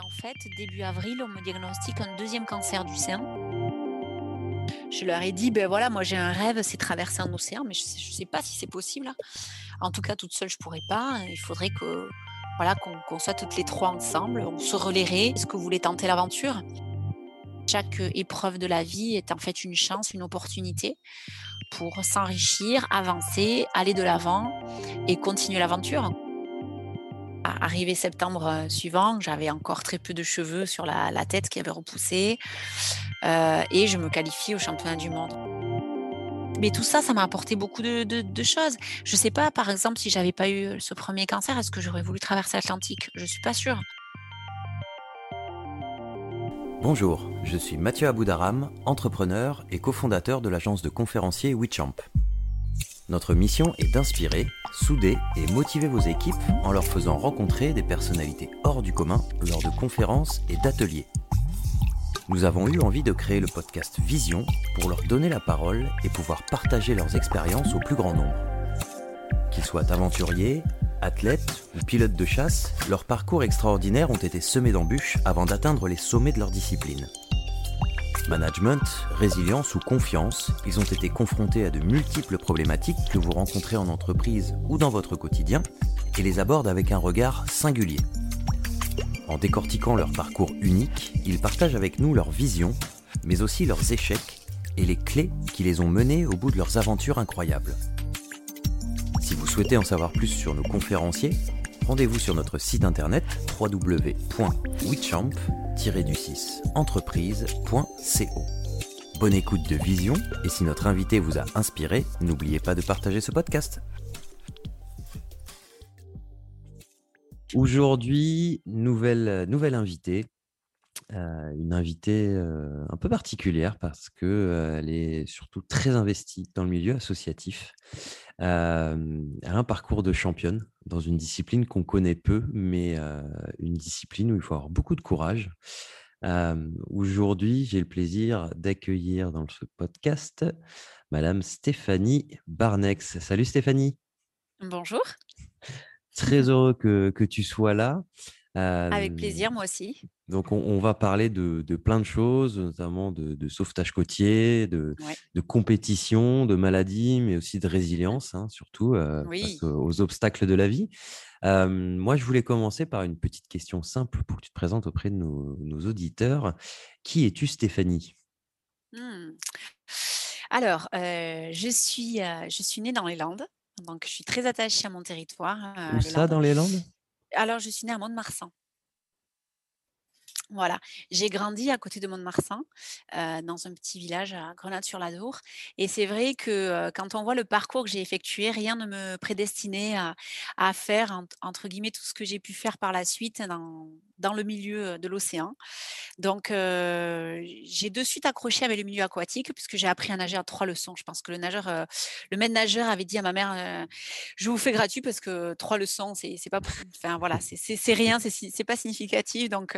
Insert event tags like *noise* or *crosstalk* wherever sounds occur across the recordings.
En fait, début avril, on me diagnostique un deuxième cancer du sein. Je leur ai dit, ben voilà, moi j'ai un rêve, c'est traverser un océan, mais je ne sais, pas si c'est possible. En tout cas, toute seule, je ne pourrais pas. Il faudrait que voilà qu'on soit toutes les trois ensemble, on se relayerait. Est-ce que vous voulez tenter l'aventure? Chaque épreuve de la vie est en fait une chance, une opportunité pour s'enrichir, avancer, aller de l'avant et continuer l'aventure. Arrivé septembre euh, suivant, j'avais encore très peu de cheveux sur la, tête qui avait repoussé euh, et je me qualifie au championnat du monde. Mais tout ça, ça m'a apporté beaucoup de, choses. Je ne sais pas, par exemple, si j'avais pas eu ce premier cancer, est-ce que j'aurais voulu traverser l'Atlantique? Je ne suis pas sûre. Bonjour, je suis Mathieu Aboudaram, entrepreneur et cofondateur de l'agence de conférenciers WeChamp. Notre mission est d'inspirer, souder et motiver vos équipes en leur faisant rencontrer des personnalités hors du commun lors de conférences et d'ateliers. Nous avons eu envie de créer le podcast Vision pour leur donner la parole et pouvoir partager leurs expériences au plus grand nombre. Qu'ils soient aventuriers, athlètes ou pilotes de chasse, leurs parcours extraordinaires ont été semés d'embûches avant d'atteindre les sommets de leur discipline. Management, résilience ou confiance, ils ont été confrontés à de multiples problématiques que vous rencontrez en entreprise ou dans votre quotidien et les abordent avec un regard singulier. En décortiquant leur parcours unique, ils partagent avec nous leur vision, mais aussi leurs échecs et les clés qui les ont menés au bout de leurs aventures incroyables. Si vous souhaitez en savoir plus sur nos conférenciers, rendez-vous sur notre site internet www.wichamp-entreprise.co. Bonne écoute de Vision et si notre invité vous a inspiré, n'oubliez pas de partager ce podcast. Aujourd'hui, nouvelle, nouvelle invitée, euh, une invitée euh, un peu particulière parce qu'elle euh, est surtout très investie dans le milieu associatif elle a un parcours de championne dans une discipline qu'on connaît peu, mais une discipline où il faut avoir beaucoup de courage. Aujourd'hui, j'ai le plaisir d'accueillir dans ce podcast Madame Stéphanie Barnex. Salut Stéphanie. Bonjour. Très heureux que, que tu sois là. Avec plaisir, moi aussi. Donc, on, va parler de, plein de choses, notamment de, sauvetage côtier, de, compétition, de maladie, mais aussi de résilience, hein, surtout face aux, obstacles de la vie. moi, je voulais commencer par une petite question simple pour que tu te présentes auprès de nos, auditeurs. Qui es-tu, Stéphanie? Mmh. Alors, je, suis, je suis née dans les Landes, donc je suis très attachée à mon territoire. Où ça, dans les Landes? Alors, je suis née à Mont-de-Marsan. Voilà, j'ai grandi à côté de Mont-de-Marsan, dans un petit village à Grenade-sur-l'Adour et c'est vrai que, quand on voit le parcours que j'ai effectué, rien ne me prédestinait à faire entre guillemets «tout ce que j'ai pu faire par la suite» dans dans le milieu, de l'océan. Donc j'ai de suite accroché avec le milieu aquatique puisque j'ai appris à nager à trois leçons. Je pense que le nageur, le maître nageur avait dit à ma mère, «Je vous fais gratuit parce que trois leçons, c'est pas enfin voilà, c'est rien, c'est pas significatif» donc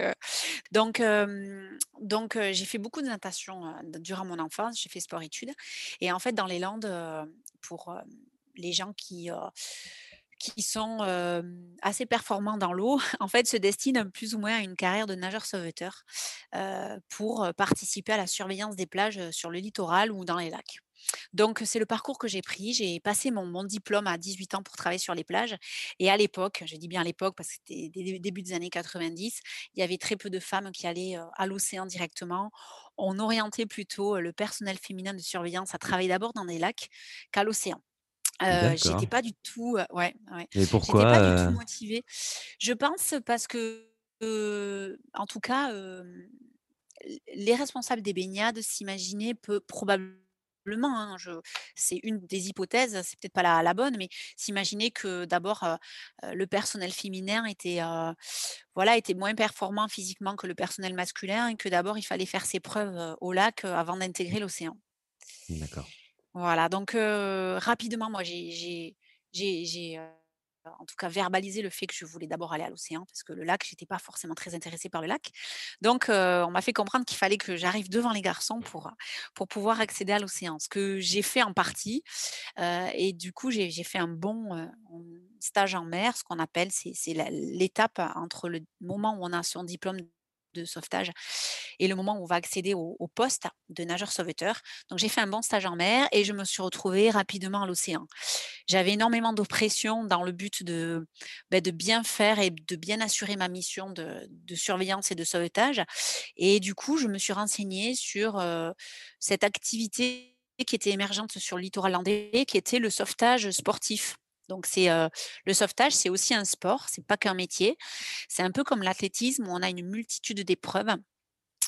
donc, j'ai fait beaucoup de natation durant mon enfance. J'ai fait sport-études. Et en fait, dans les Landes, pour les gens qui, qui sont assez performants dans l'eau, *laughs* en fait, se destinent plus ou moins à une carrière de nageur sauveteur pour participer à la surveillance des plages sur le littoral ou dans les lacs. Donc, c'est le parcours que j'ai pris. J'ai passé mon, diplôme à 18 ans pour travailler sur les plages. Et à l'époque, je dis bien à l'époque parce que c'était début des années 90, il y avait très peu de femmes qui allaient à l'océan directement. On orientait plutôt le personnel féminin de surveillance à travailler d'abord dans des lacs qu'à l'océan. Euh, j'étais pas du tout, ouais, ouais. Et pourquoi pas du tout motivée. Je pense parce que, en tout cas, les responsables des baignades s'imaginaient peu probablement Hein, c'est une des hypothèses, c'est peut-être pas la, bonne, mais s'imaginer que d'abord le personnel féminin était, voilà, était moins performant physiquement que le personnel masculin et que d'abord il fallait faire ses preuves au lac avant d'intégrer l'océan. D'accord. Voilà, donc rapidement, moi j'ai en tout cas verbalisé le fait que je voulais d'abord aller à l'océan parce que le lac, j'étais pas forcément très intéressée par le lac. Donc, on m'a fait comprendre qu'il fallait que j'arrive devant les garçons pour, pour pouvoir accéder à l'océan. Ce que j'ai fait en partie, et du coup, j'ai fait un bon, stage en mer, ce qu'on appelle, c'est l'étape entre le moment où on a son diplôme de sauvetage et le moment où on va accéder au poste de nageur sauveteur. Donc j'ai fait un bon stage en mer et je me suis retrouvée rapidement à l'océan. J'avais énormément de pression dans le but de, beh, de bien faire et de bien assurer ma mission de surveillance et de sauvetage et du coup, je me suis renseignée sur, heu, cette activité qui était émergente sur le littoral landais, qui était le sauvetage sportif. Donc c'est, le sauvetage, c'est aussi un sport, c'est pas qu'un métier. C'est un peu comme l'athlétisme où on a une multitude d'épreuves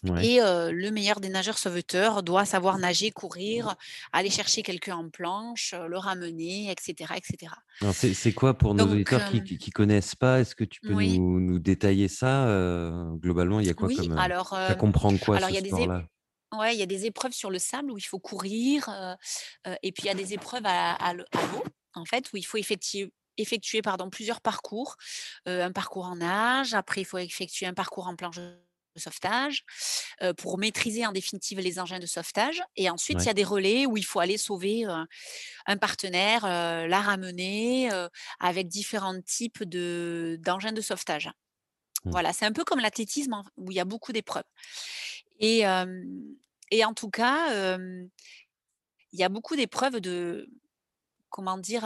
Ouais. et le meilleur des nageurs sauveteurs doit savoir nager, courir, aller chercher quelqu'un en planche, le ramener et cetera et cetera. Alors c'est quoi pour nos Donc auditeurs qui qui connaissent pas? Est-ce que tu peux oui, nous nous détailler ça? Globalement, il y a quoi oui, comme, alors, ça comprend quoi alors ce il y a des é sport-là? ouais, il y a des épreuves sur le sable où il faut courir, et puis il y a des épreuves à à l'eau à l'eau, en fait, où il faut effectiu effectuer, pardon, plusieurs parcours. Un parcours en nage, après il faut effectuer un parcours en planche de sauvetage, pour maîtriser en définitive les engins de sauvetage et ensuite il y a des relais où il faut aller sauver, un partenaire, la ramener, avec différents types de d'engins de sauvetage. Mmh. Voilà, c'est un peu comme l'athlétisme en où il y a beaucoup d'épreuves et et en tout cas, il y a beaucoup d'épreuves de comment dire?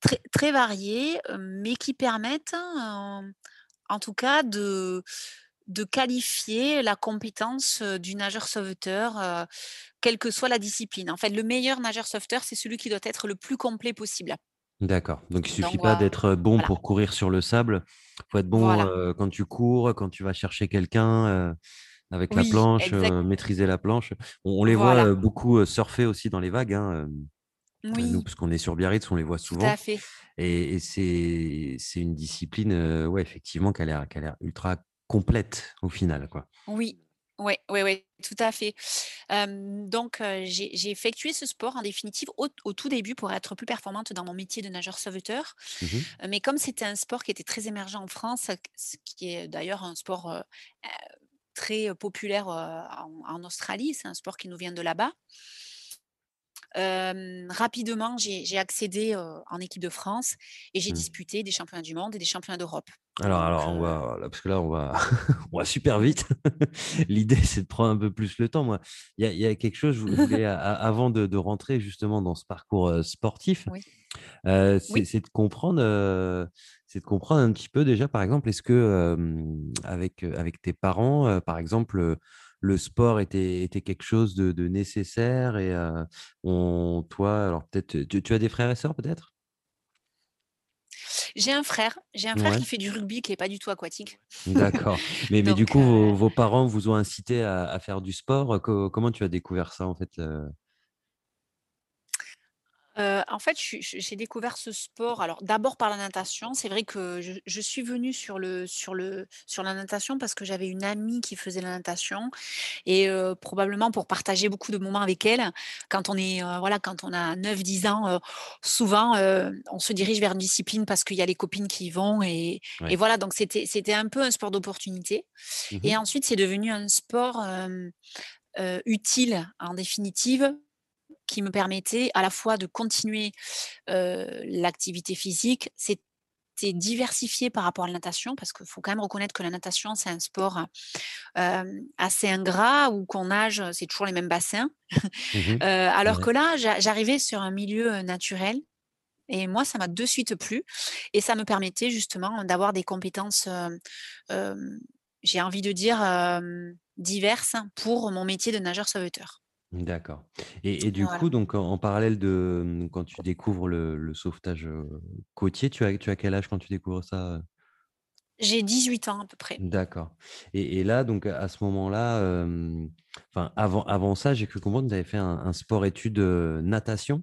Très très variées, heu, mais qui permettent, hem, en tout cas de de qualifier la compétence, du nageur sauveteur, quelle que soit la discipline. En fait, le meilleur nageur sauveteur, c'est celui qui doit être le plus complet possible. D'accord, donc il suffit Donc pas d'être, bon voilà, pour courir sur le sable. Faut être bon, voilà. quand tu cours, quand tu vas chercher quelqu'un, avec la planche, maîtriser la planche. On on les voit, voilà. beaucoup, surfer aussi dans les vagues, hein, nous, Oui, parce qu'on est sur Biarritz, on les voit tout à souvent fait. et et c'est une discipline, ouais, effectivement, qui a l'air ultra complète au final, quoi. Oui, ouais, ouais, ouais, tout à fait. Donc j'ai effectué ce sport en définitive au au tout début pour être plus performante dans mon métier de nageur sauveteur. Mmh mais comme c'était un sport qui était très émergent en France, ce qui est d'ailleurs un sport, très, populaire, en Australie, c'est un sport qui nous vient de là-bas. Rapidement, j'ai accédé, en équipe de France et j'ai Mmh. disputé des championnats du monde et des championnats d'Europe. Alors alors on va là, parce que là, on va *laughs* on va super vite. *laughs* L'idée, c'est de prendre un peu plus le temps. Moi, il y a il y a quelque chose, je vou je voulais avant de de rentrer justement dans ce parcours, sportif, oui, c'est oui. de comprendre, c'est de comprendre un petit peu déjà, par exemple, est-ce que, avec, avec tes parents, par exemple, le sport était était quelque chose de de nécessaire et on toi, alors peut-être, tu tu as des frères et sœurs peut-être? J'ai un frère, j'ai un frère Ouais. qui fait du rugby qui est pas du tout aquatique. D'accord. *laughs* Mais mais du coup, heu vos vos parents vous ont incité à à faire du sport, co comment tu as découvert ça en fait, en fait, j'ai découvert ce sport, alors d'abord par la natation. C'est vrai que je je suis venue sur le sur le sur la natation parce que j'avais une amie qui faisait la natation et probablement pour partager beaucoup de moments avec elle. Quand on est, voilà, quand on a neuf dix ans, heu, souvent, on se dirige vers une discipline parce qu'il y a les copines qui y vont et voilà, donc c'était c'était un peu un sport d'opportunité Mmh mh. et ensuite c'est devenu un sport, utile en définitive qui me permettait à la fois de continuer, l'activité physique. C'était diversifié par rapport à la natation parce qu'il faut quand même reconnaître que la natation, c'est un sport, assez ingrat où qu'on nage, c'est toujours les mêmes bassins. Mmh *laughs* alors que là, j'a j'arrivais sur un milieu, naturel et moi, ça m'a de suite plu et ça me permettait justement d'avoir des compétences, j'ai envie de dire, diverses pour mon métier de nageur sauveteur. D'accord et et du Voilà. coup donc en en parallèle de, quand tu découvres le le sauvetage, côtier, tu as tu as quel âge quand tu découvres ça? J'ai 18 ans à peu près. D'accord et et là donc à ce moment-là, enfin avant avant ça, j'ai cru comprendre que tu avais fait un un sport études, heu, natation?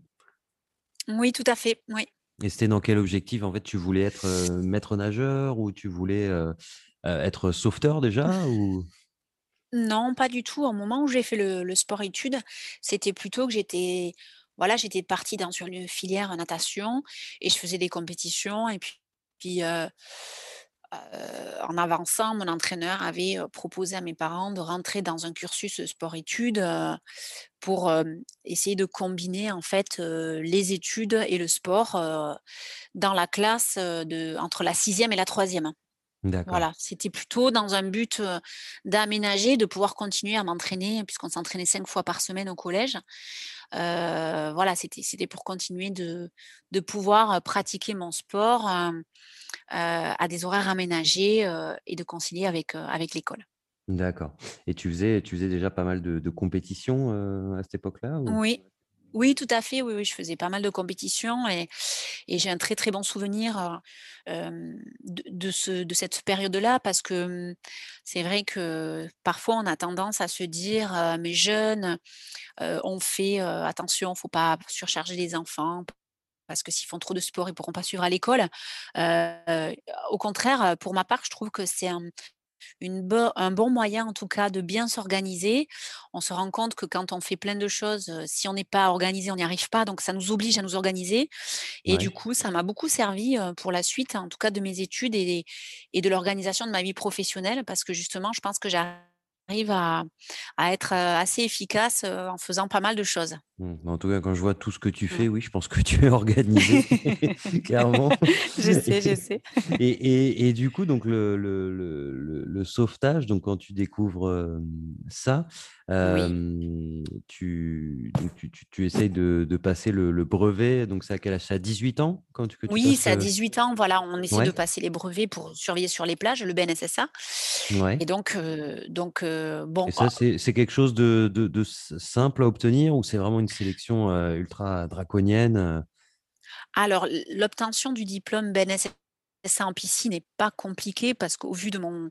Oui, tout à fait, oui. et c'était dans quel objectif? En fait, tu voulais être, maître nageur ou tu voulais, heu, être sauveteur déjà ou? Non, pas du tout. Au moment où j'ai fait le sport-études, c'était plutôt que j'étais voilà, j'étais partie dans une filière natation et je faisais des compétitions et puis heu heu, en avançant, mon entraîneur avait, heu, proposé à mes parents de rentrer dans un cursus sport-études, pour, essayer de combiner, en fait, les études et le sport, dans la classe, entre la sixième et la troisième. Voilà, c'était plutôt dans un but, d'aménager, de pouvoir continuer à m'entraîner puisqu'on s'entraînait 5 fois par semaine au collège. Voilà, c'était pour continuer de de pouvoir, pratiquer mon sport, à des horaires aménagés, et de concilier avec, l'école. D'accord et tu faisais tu faisais déjà pas mal de de compétitions, à cette époque-là ou? Oui. Oui, tout à fait, oui, oui, je faisais pas mal de compétitions et j'ai un très, très bon souvenir, heu, hem, de de ce de cette période-là parce que, mmh, c'est vrai que parfois on a tendance à se dire, heu: «Mais jeunes, heu, on fait, attention, faut pas surcharger les enfants parce que s'ils font trop de sport, ils pourront pas suivre à l'école». Au contraire, pour ma part, je trouve que c'est un une bo un bon moyen en tout cas de bien s'organiser. On se rend compte que quand on fait plein de choses, heu, si on n'est pas organisé, on n'y arrive pas, donc ça nous oblige à nous organiser et du coup, ça m'a beaucoup servi, heu, pour la suite, en tout cas de mes études et et de l'organisation de ma vie professionnelle parce que justement, je pense que j'arrive à à être, assez efficace, en faisant pas mal de choses. Mmh, bah, en tout cas, quand je vois tout ce que tu Mmh. fais, oui, je pense que tu es *laughs* organisé, *laughs* clairement Je sais, je sais. *laughs* et et et du coup, donc le le le le sauvetage, donc quand tu découvres, ça, Oui. tu donc tu tu tu essayes de de passer le le brevet, donc c'est à quel âge? C'est à 18 ans quand tu Oui, passes c'est à le 18 ans, voilà, on essaie de passer les brevets pour surveiller sur les plages, le BNSSA Ouais et donc donc bon, et ça, c'est quelque chose de de simple à obtenir ou c'est vraiment une sélection, ultra draconienne? Alors, l'obtention du diplôme BNSSA en piscine n'est pas compliquée parce qu'au vu de mon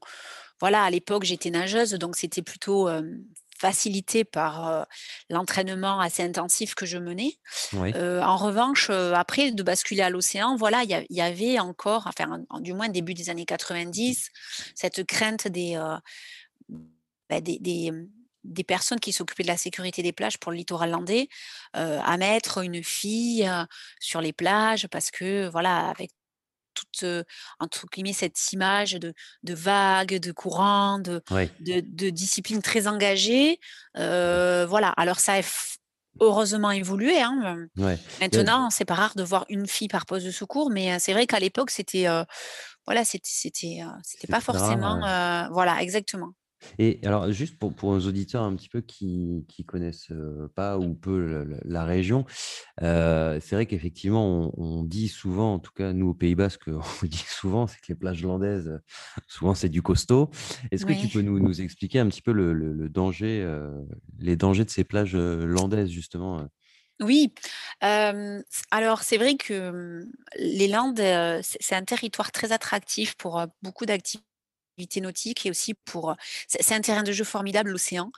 voilà, à l'époque, j'étais nageuse, donc c'était plutôt, facilité par, l'entraînement assez intensif que je menais. Oui, en revanche, après de basculer à l'océan, voilà, il y avait encore, enfin, en du moins début des années 90, cette crainte des, bah, des des, mmh, des personnes qui s'occupaient de la sécurité des plages pour le littoral landais, à mettre une fille, sur les plages parce que voilà, avec toute, entre guillemets «cette image de de vagues, de courants, de oui, de de discipline très engagée». Heu, voilà, alors ça a heureusement évolué, hein, ouais. Maintenant, c'est pas rare de voir une fille par poste de secours, mais c'est vrai qu'à l'époque, c'était, heu, voilà, c'était c'était, c'était pas forcément, voilà, exactement. Et alors juste pour pour nos auditeurs un petit peu qui qui connaissent, heu, pas ou peu la région, heu, c'est vrai qu'effectivement on on dit souvent, en tout cas nous au Pays basque, *laughs* on dit souvent, c'est que les plages landaises, souvent c'est du costaud. Est-ce que tu peux nous nous expliquer un petit peu le le le danger, heu, les dangers de ces plages, landaises justement? Oui, alors c'est vrai que, les Landes, c'est un territoire très attractif pour, beaucoup d'activités nautiques et aussi pour, c'est un terrain de jeu formidable, l'océan.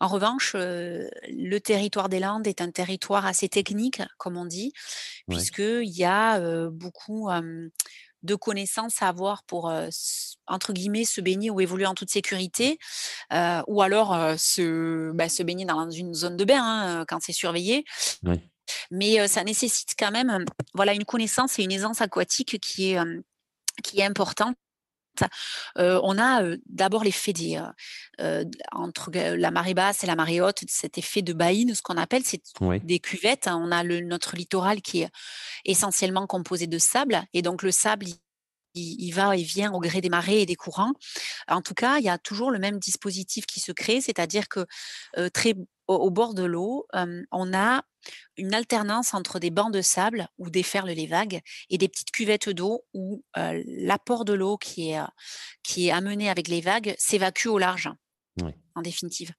En revanche, le territoire des Landes est un territoire assez technique, comme on dit, Ouais, puisqu'il y a, beaucoup, de connaissances à avoir pour, entre guillemets «se baigner ou évoluer en toute sécurité», ou alors, se bah, se baigner dans une zone de bain, hein, quand c'est surveillé. ouais, Mais, ça nécessite quand même, voilà, une connaissance et une aisance aquatique qui est, qui est importante. On a, d'abord l'effet entre la marée basse et la marée haute, cet effet de baïne, ce qu'on appelle, c'est ouais, des cuvettes. hein. On a le notre littoral qui est essentiellement composé de sable et donc le sable, il va et vient au gré des marées et des courants. En tout cas, il y a toujours le même dispositif qui se crée, c'est-à-dire que, très au au bord de l'eau, on a une alternance entre des bancs de sable où déferlent les vagues et des petites cuvettes d'eau où, l'apport de l'eau qui est, qui est amené avec les vagues s'évacue au large, en définitive.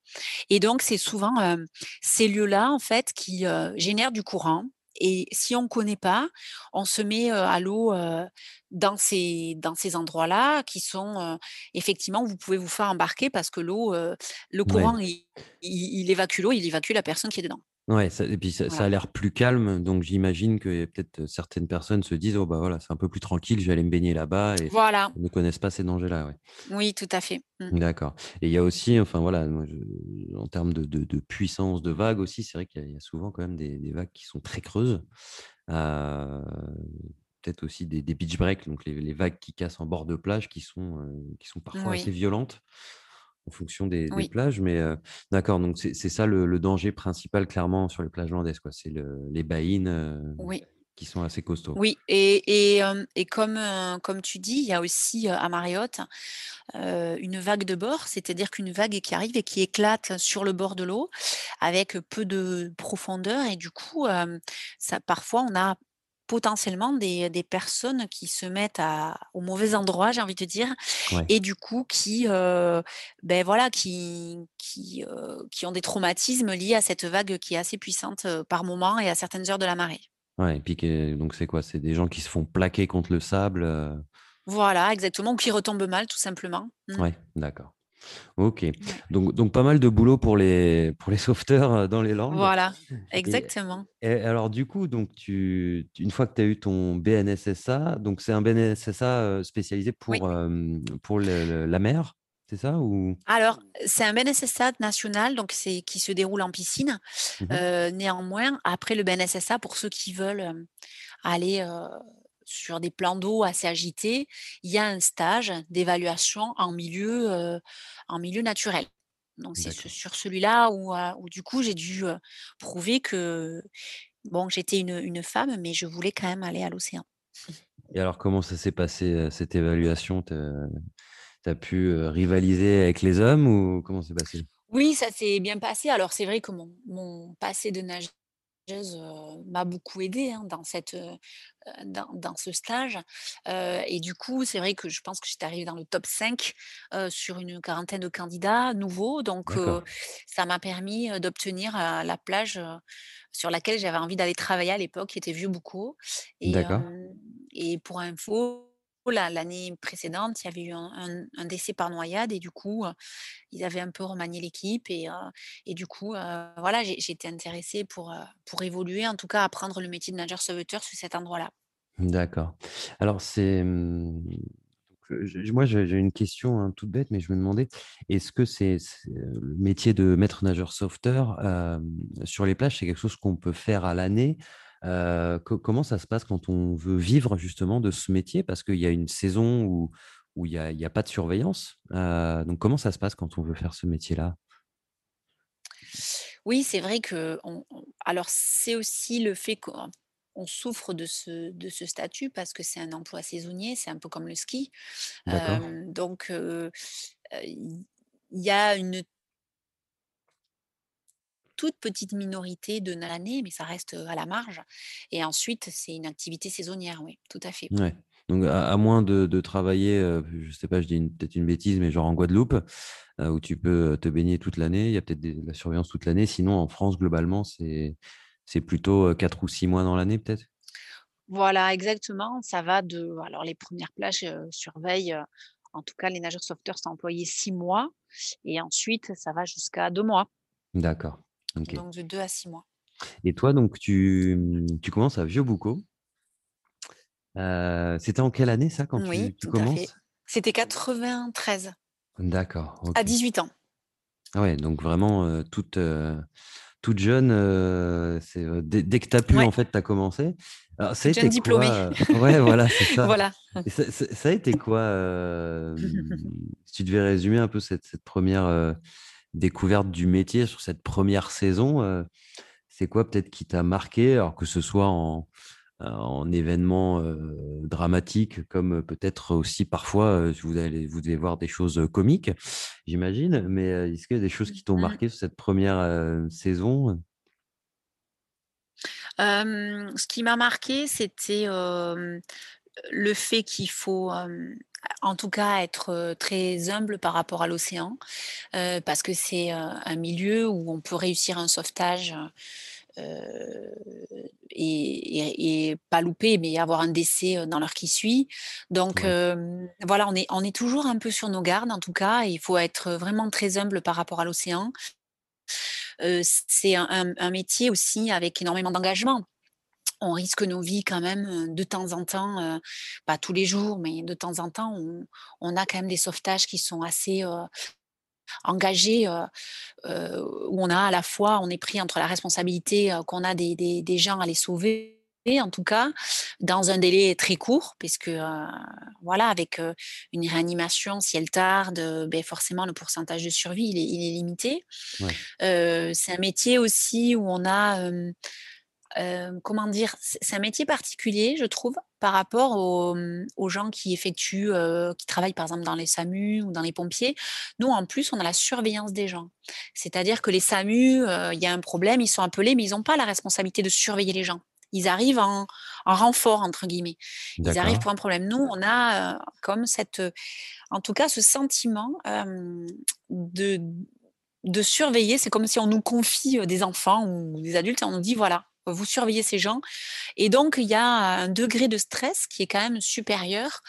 Et donc c'est souvent, ces lieux-là, en fait, qui, génèrent du courant et si on ne connaît pas, on se met, à l'eau, dans ces dans ces endroits-là qui sont, effectivement, vous pouvez vous faire embarquer parce que l'eau, le courant, Ouais. il il il évacue l'eau, il évacue la personne qui est dedans. Ouais, ça et puis ça a l'air plus calme, donc j'imagine que peut-être certaines personnes se disent: «Oh bah, voilà, c'est un peu plus tranquille, je vais aller me baigner là-bas» et Voilà. ne connaissent pas ces dangers-là, ouais. Oui, tout à fait. Mmh. D'accord et il y a aussi, enfin voilà, moi je en termes de de de puissance de vagues aussi, c'est vrai qu'il y a il y a souvent quand même des des vagues qui sont très creuses. Heu, peut-être aussi des des beach breaks, donc les les vagues qui cassent en bord de plage qui sont, heu, qui sont parfois assez violentes en fonction des plages. Mais, d'accord, donc c'est ça le le danger principal clairement sur les plages landaises, quoi? C'est le les baïnes, Oui. qui sont assez costauds. Oui et et comme, comme tu dis, il y a aussi, à Mayotte, heu, une vague de bord, c'est-à-dire qu'une vague qui arrive et qui éclate sur le bord de l'eau avec peu de profondeur et du coup, ça parfois on a potentiellement des des personnes qui se mettent à au mauvais endroit, j'ai envie de dire Ouais. et du coup qui, heu, beh, voilà, qui qui, heu, qui ont des traumatismes liés à cette vague qui est assez puissante, heu, par moment et à certaines heures de la marée. Ouais et puis donc c'est quoi? C'est des gens qui se font plaquer contre le sable? Voilà, exactement ou qui retombent mal tout simplement. Mmh. Ouais, d'accord. OK. Donc donc pas mal de boulot pour les pour les sauveteurs, heu, dans les Landes Voilà, exactement. et alors du coup, donc tu une fois que tu as eu ton BNSSA, donc c'est un BNSSA, heu, spécialisé Oui. pour, hem, pour le la mer, c'est ça ou? Alors, c'est un BNSSA national, donc c'est qui se déroule en piscine. Mmh néanmoins, après le BNSSA, pour ceux qui veulent, aller, sur des plans d'eau assez agités, il y a un stage d'évaluation en milieu, heu, en milieu naturel. Donc c'est ce sur celui-là où, heu, où du coup j'ai dû, heu, prouver que bon, j'étais une une femme, mais je voulais quand même aller à l'océan. Et alors comment ça s'est passé, cette évaluation? Tu as pu, rivaliser avec les hommes ou comment c'est passé? Oui, ça s'est bien passé. Alors c'est vrai que mon mon passé de nageuse, m'a beaucoup aidée, hein, dans cette, dans dans ce stage, et du coup, c'est vrai que je pense que j'étais arrivée dans le top 5, heu, sur une quarantaine de candidats nouveaux. Donc ça m'a permis, d'obtenir, la plage, sur laquelle j'avais envie d'aller travailler à l'époque, qui était Vieux-Boucau et D'accord. hem et pour info, l'année précédente, il y avait eu un décès par noyade et du coup, heu, ils avaient un peu remanié l'équipe et heu et du coup, heu, voilà, j'ai intéressée pour, heu, pour évoluer, en tout cas apprendre le métier de nageur sauveteur sur cet endroit-là. D'accord. Alors c'est, mmh, moi j'ai une question, hein, toute bête, mais je me demandais, est-ce que c'est le métier de maître nageur sauveteur, sur les plages, c'est quelque chose qu'on peut faire à l'année? Co comment ça se passe quand on veut vivre justement de ce métier? Parce qu'il y a une saison où où il y a y a pas de surveillance, donc comment ça se passe quand on veut faire ce métier-là? Oui, c'est vrai on alors c'est aussi le fait qu'on on souffre de ce de ce statut parce que c'est un emploi saisonnier, c'est un peu comme le ski. Donc il y a une toute petite minorité de l'année, mais ça reste, à la marge et ensuite c'est une activité saisonnière, oui, tout à fait. Ouais, donc à à moins de de travailler, je sais pas, je dis peut-être une bêtise, mais genre en Guadeloupe, où tu peux, te baigner toute l'année. Il y a peut-être de la surveillance toute l'année. Sinon, en France, globalement, c'est plutôt, heu, 4 ou 6 mois dans l'année, peut-être? Voilà, exactement, ça va de alors les premières plages, surveillent, en tout cas les nageurs sauveteurs sont employés 6 mois et ensuite ça va jusqu'à 2 mois. D'accord, Donc de 2 à 6 mois. et toi, donc tu, mmh, tu commences à Vieux-Boucau. Heu, c'était en quelle année ça, quand Oui, tu commences? C'était 93. D'accord, À OK. 18 ans. Ah ouais, donc vraiment, heu, toute, heu, toute jeune, dès dès que tu as pu, Ouais, en fait, tu as commencé. Alors ça a été diplômée. quoi, ouais, voilà, c'est *laughs* ça Voilà. ça ça ça a été quoi, *laughs* si tu devais résumer un peu cette cette 1re, heu, découverte du métier sur cette 1re saison, heu, c'est quoi peut-être qui t'a marqué? Alors que ce soit en heu, en événement, heu, dramatique comme, peut-être aussi parfois, vous allez vous devez voir des choses, comiques, j'imagine, mais, est-ce qu'il y a des choses Mmh qui t'ont mh. marqué sur cette 1re, heu, saison, ce qui m'a marqué, c'était, le fait qu'il faut, en tout cas être, très humble par rapport à l'océan, parce que c'est, un milieu où on peut réussir un sauvetage, et et et pas louper, mais avoir un décès, dans l'heure qui suit. Donc Ouais. voilà, on est on est toujours un peu sur nos gardes en tout cas et il faut être vraiment très humble par rapport à l'océan. C'est un un un métier aussi avec énormément d'engagement. On risque nos vies quand même, de temps en temps, pas tous les jours, mais de temps en temps, on on a quand même des sauvetages qui sont assez, engagés, où on a à la fois on est pris entre la responsabilité, qu'on a des des des gens à les sauver en tout cas, dans un délai très court, puisque voilà, avec une réanimation, si elle tarde, beh, forcément le pourcentage de survie, il est il est limité. Ouais. C'est un métier aussi où on a, comment dire? C'est un métier particulier, je trouve, par rapport aux, mmh, aux gens qui effectuent, qui travaillent par exemple dans les SAMU ou dans les pompiers. Nous, en plus, on a la surveillance des gens. C'est-à-dire que les SAMU, il y a un problème, ils sont appelés, mais ils ont pas la responsabilité de surveiller les gens. Ils arrivent en en «renfort» entre guillemets. Ils arrivent pour un problème. Nous, on a, comme cette, en tout cas ce sentiment, de de surveiller. C'est comme si on nous confie, des enfants ou des adultes et on nous dit: «Voilà, vous surveillez ces gens» et donc il y a un degré de stress qui est quand même supérieur,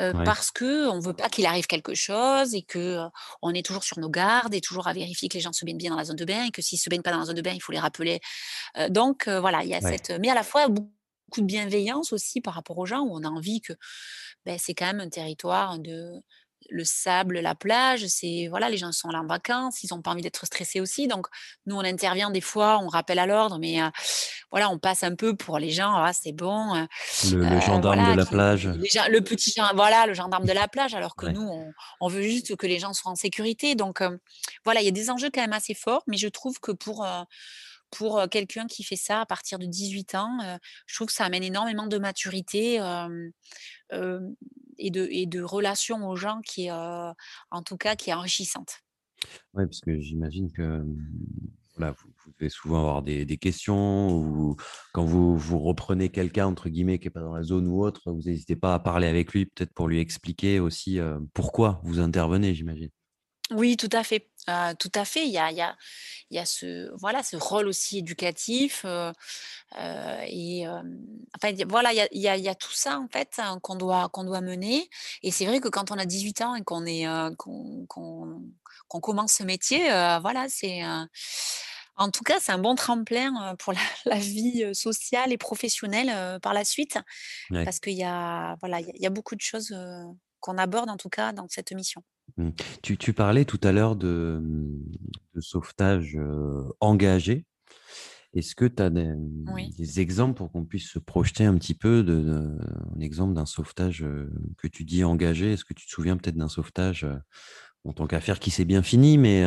heu, Ouais. parce qu'on veut pas qu'il arrive quelque chose et que, heu, on est toujours sur nos gardes et toujours à vérifier que les gens se baignent bien dans la zone de bain et que s'ils se baignent pas dans la zone de bain, il faut les rappeler. Heu, donc heu, voilà, il y a Ouais. cette mais à la fois beaucoup de bienveillance aussi par rapport aux gens où on a envie que, beh, c'est quand même un territoire de le sable, la plage, c'est voilà, les gens sont là en vacances, ils ont pas envie d'être stressés aussi, donc nous, on intervient des fois, on rappelle à l'ordre, mais voilà, on passe un peu pour les gens, ah, c'est bon, Le le heu, gendarme de la qui plage. gens le petit voilà, le gendarme de la plage, alors que Ouais. nous, on on veut juste que les gens soient en sécurité, donc voilà, il y a des enjeux quand même assez forts, mais je trouve que pour, pour, quelqu'un qui fait ça à partir de 18 ans, je trouve que ça amène énormément de maturité, et de et de relation aux gens qui est, heu, en tout cas qui est enrichissante. Ouais, parce que j'imagine que, mmh, voilà, vous vous devez souvent avoir des des questions ou quand vous vous reprenez quelqu'un entre guillemets qui est pas dans la zone ou autre, vous hésitez pas à parler avec lui, peut-être pour lui expliquer aussi, heu, pourquoi vous intervenez, j'imagine? Oui, tout à fait, heu, tout à fait. Il y a il y a il y a ce voilà, ce rôle aussi éducatif, et hem, enfin, il y a voilà, il y a il y a tout ça, en fait, hein, qu'on doit qu'on doit mener et c'est vrai que quand on a 18 ans et qu'on est, qu'on qu'on qu'on commence ce métier, heu, voilà, c'est, en tout cas, c'est un bon tremplin, pour la *laughs* la vie, sociale et professionnelle, par la suite. Ouais. Parce qu'il y a voilà, il y a beaucoup de choses, qu'on aborde, en tout cas, dans cette mission. Mmh. Tu tu parlais tout à l'heure de, de sauvetage, engagé. Est-ce que tu as des, Oui. des exemples pour qu'on puisse se projeter un petit peu de de un exemple d'un sauvetage, que tu dis engagé? Est-ce que tu te souviens peut-être d'un sauvetage, en tant qu'affaire qui s'est bien fini, mais,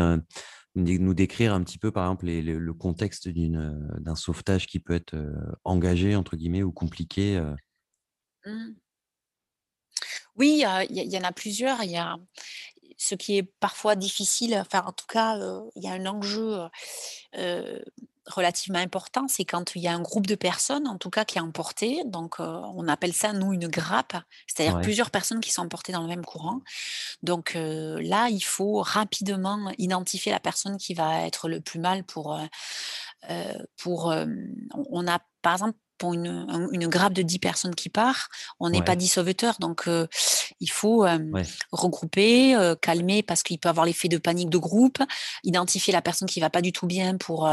nous décrire un petit peu, par exemple, les le le contexte d'un sauvetage qui peut être, «engagé» entre guillemets ou compliqué? Mmh. Oui, il y en a plusieurs. Il y a ce qui est parfois difficile, enfin, en tout cas, il y a un enjeu, relativement important, c'est quand il y a un groupe de personnes, en tout cas, qui est emporté. Donc, on appelle ça, nous, une grappe, c'est-à-dire Ouais, plusieurs personnes qui sont emportées dans le même courant. Donc, là, il faut rapidement identifier la personne qui va être le plus mal pour, heu, pour, on a, par exemple, pour une, un une grappe de 10 personnes qui part, on n'est pas ouais, 10 sauveteurs, donc heu, il faut, ouais, regrouper, heu, calmer parce qu'il peut avoir l'effet de panique de groupe, identifier la personne qui va pas du tout bien pour,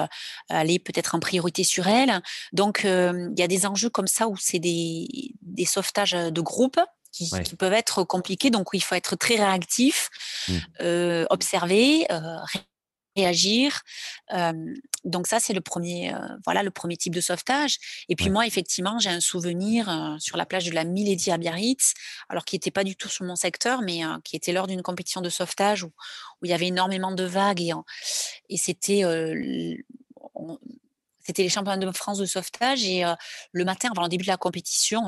aller peut-être en priorité sur elle. Donc il y a des enjeux comme ça où c'est des des sauvetages, de groupe qui ouais. qui peuvent être compliqués, donc il faut être très réactif, Mmh. observer, réagir. Hem, donc ça, c'est le premier, er voilà, le premier type de sauvetage et puis Ouais, moi, effectivement, j'ai un souvenir, heu, sur la plage de la Milady à Biarritz, alors qui était pas du tout sur mon secteur, mais qui était lors d'une compétition de sauvetage où où il y avait énormément de vagues et et c'était, c'était les championnats de France de sauvetage et le matin avant le début de la compétition,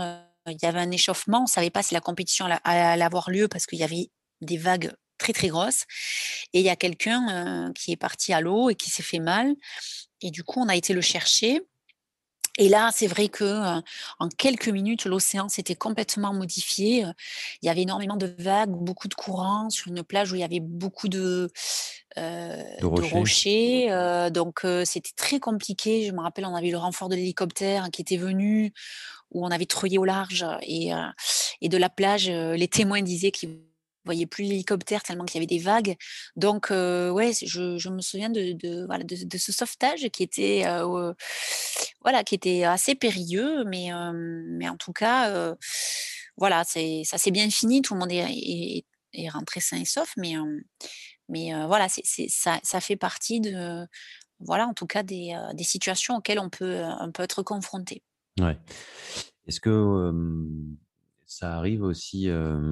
il y avait un échauffement. On savait pas si la compétition alla allait avoir lieu parce qu'il y avait des vagues très, très grosses et il y a quelqu'un, qui est parti à l'eau et qui s'est fait mal et du coup, on a été le chercher et là, c'est vrai que, en quelques minutes, l'océan s'était complètement modifié, il y avait énormément de vagues, beaucoup de courants sur une plage où il y avait beaucoup de, rochers, donc c'était très compliqué. Je me rappelle, on avait le renfort de l'hélicoptère qui était venu, où on avait treuillé au large et et de la plage, les témoins disaient qu'ils voyaient plus l'hélicoptère tellement qu'il y avait des vagues. Donc heu, ouais, c je me souviens de voilà, de ce sauvetage qui était, heu, voilà, qui était assez périlleux, mais hem, mais en tout cas, heu, voilà, ça s'est bien fini. Tout le monde est est rentré sain et sauf, mais mais voilà, c'est ça ça fait partie de voilà, en tout cas des, des situations auxquelles on peut, on peut être confronté. Ouais. Est-ce que ça arrive aussi,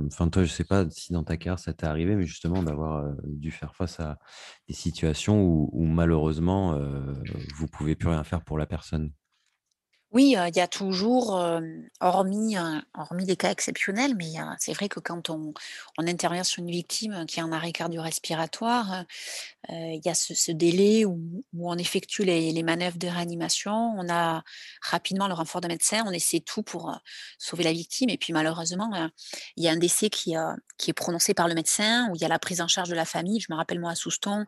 enfin toi, je sais pas si dans ta carrière ça t'est arrivé, mais justement d'avoir dû faire face à des situations où, malheureusement vous pouvez plus rien faire pour la personne? Oui, il y a toujours, hormis, hormis des cas exceptionnels, mais c'est vrai que quand on intervient sur une victime qui a un arrêt cardio-respiratoire, il y a ce délai où on effectue les manœuvres de réanimation. On a rapidement le renfort de médecin, on essaie tout pour, sauver la victime et puis malheureusement, heu, il y a un décès qui, est prononcé par le médecin, où il y a la prise en charge de la famille. Je me rappelle moi à Souston,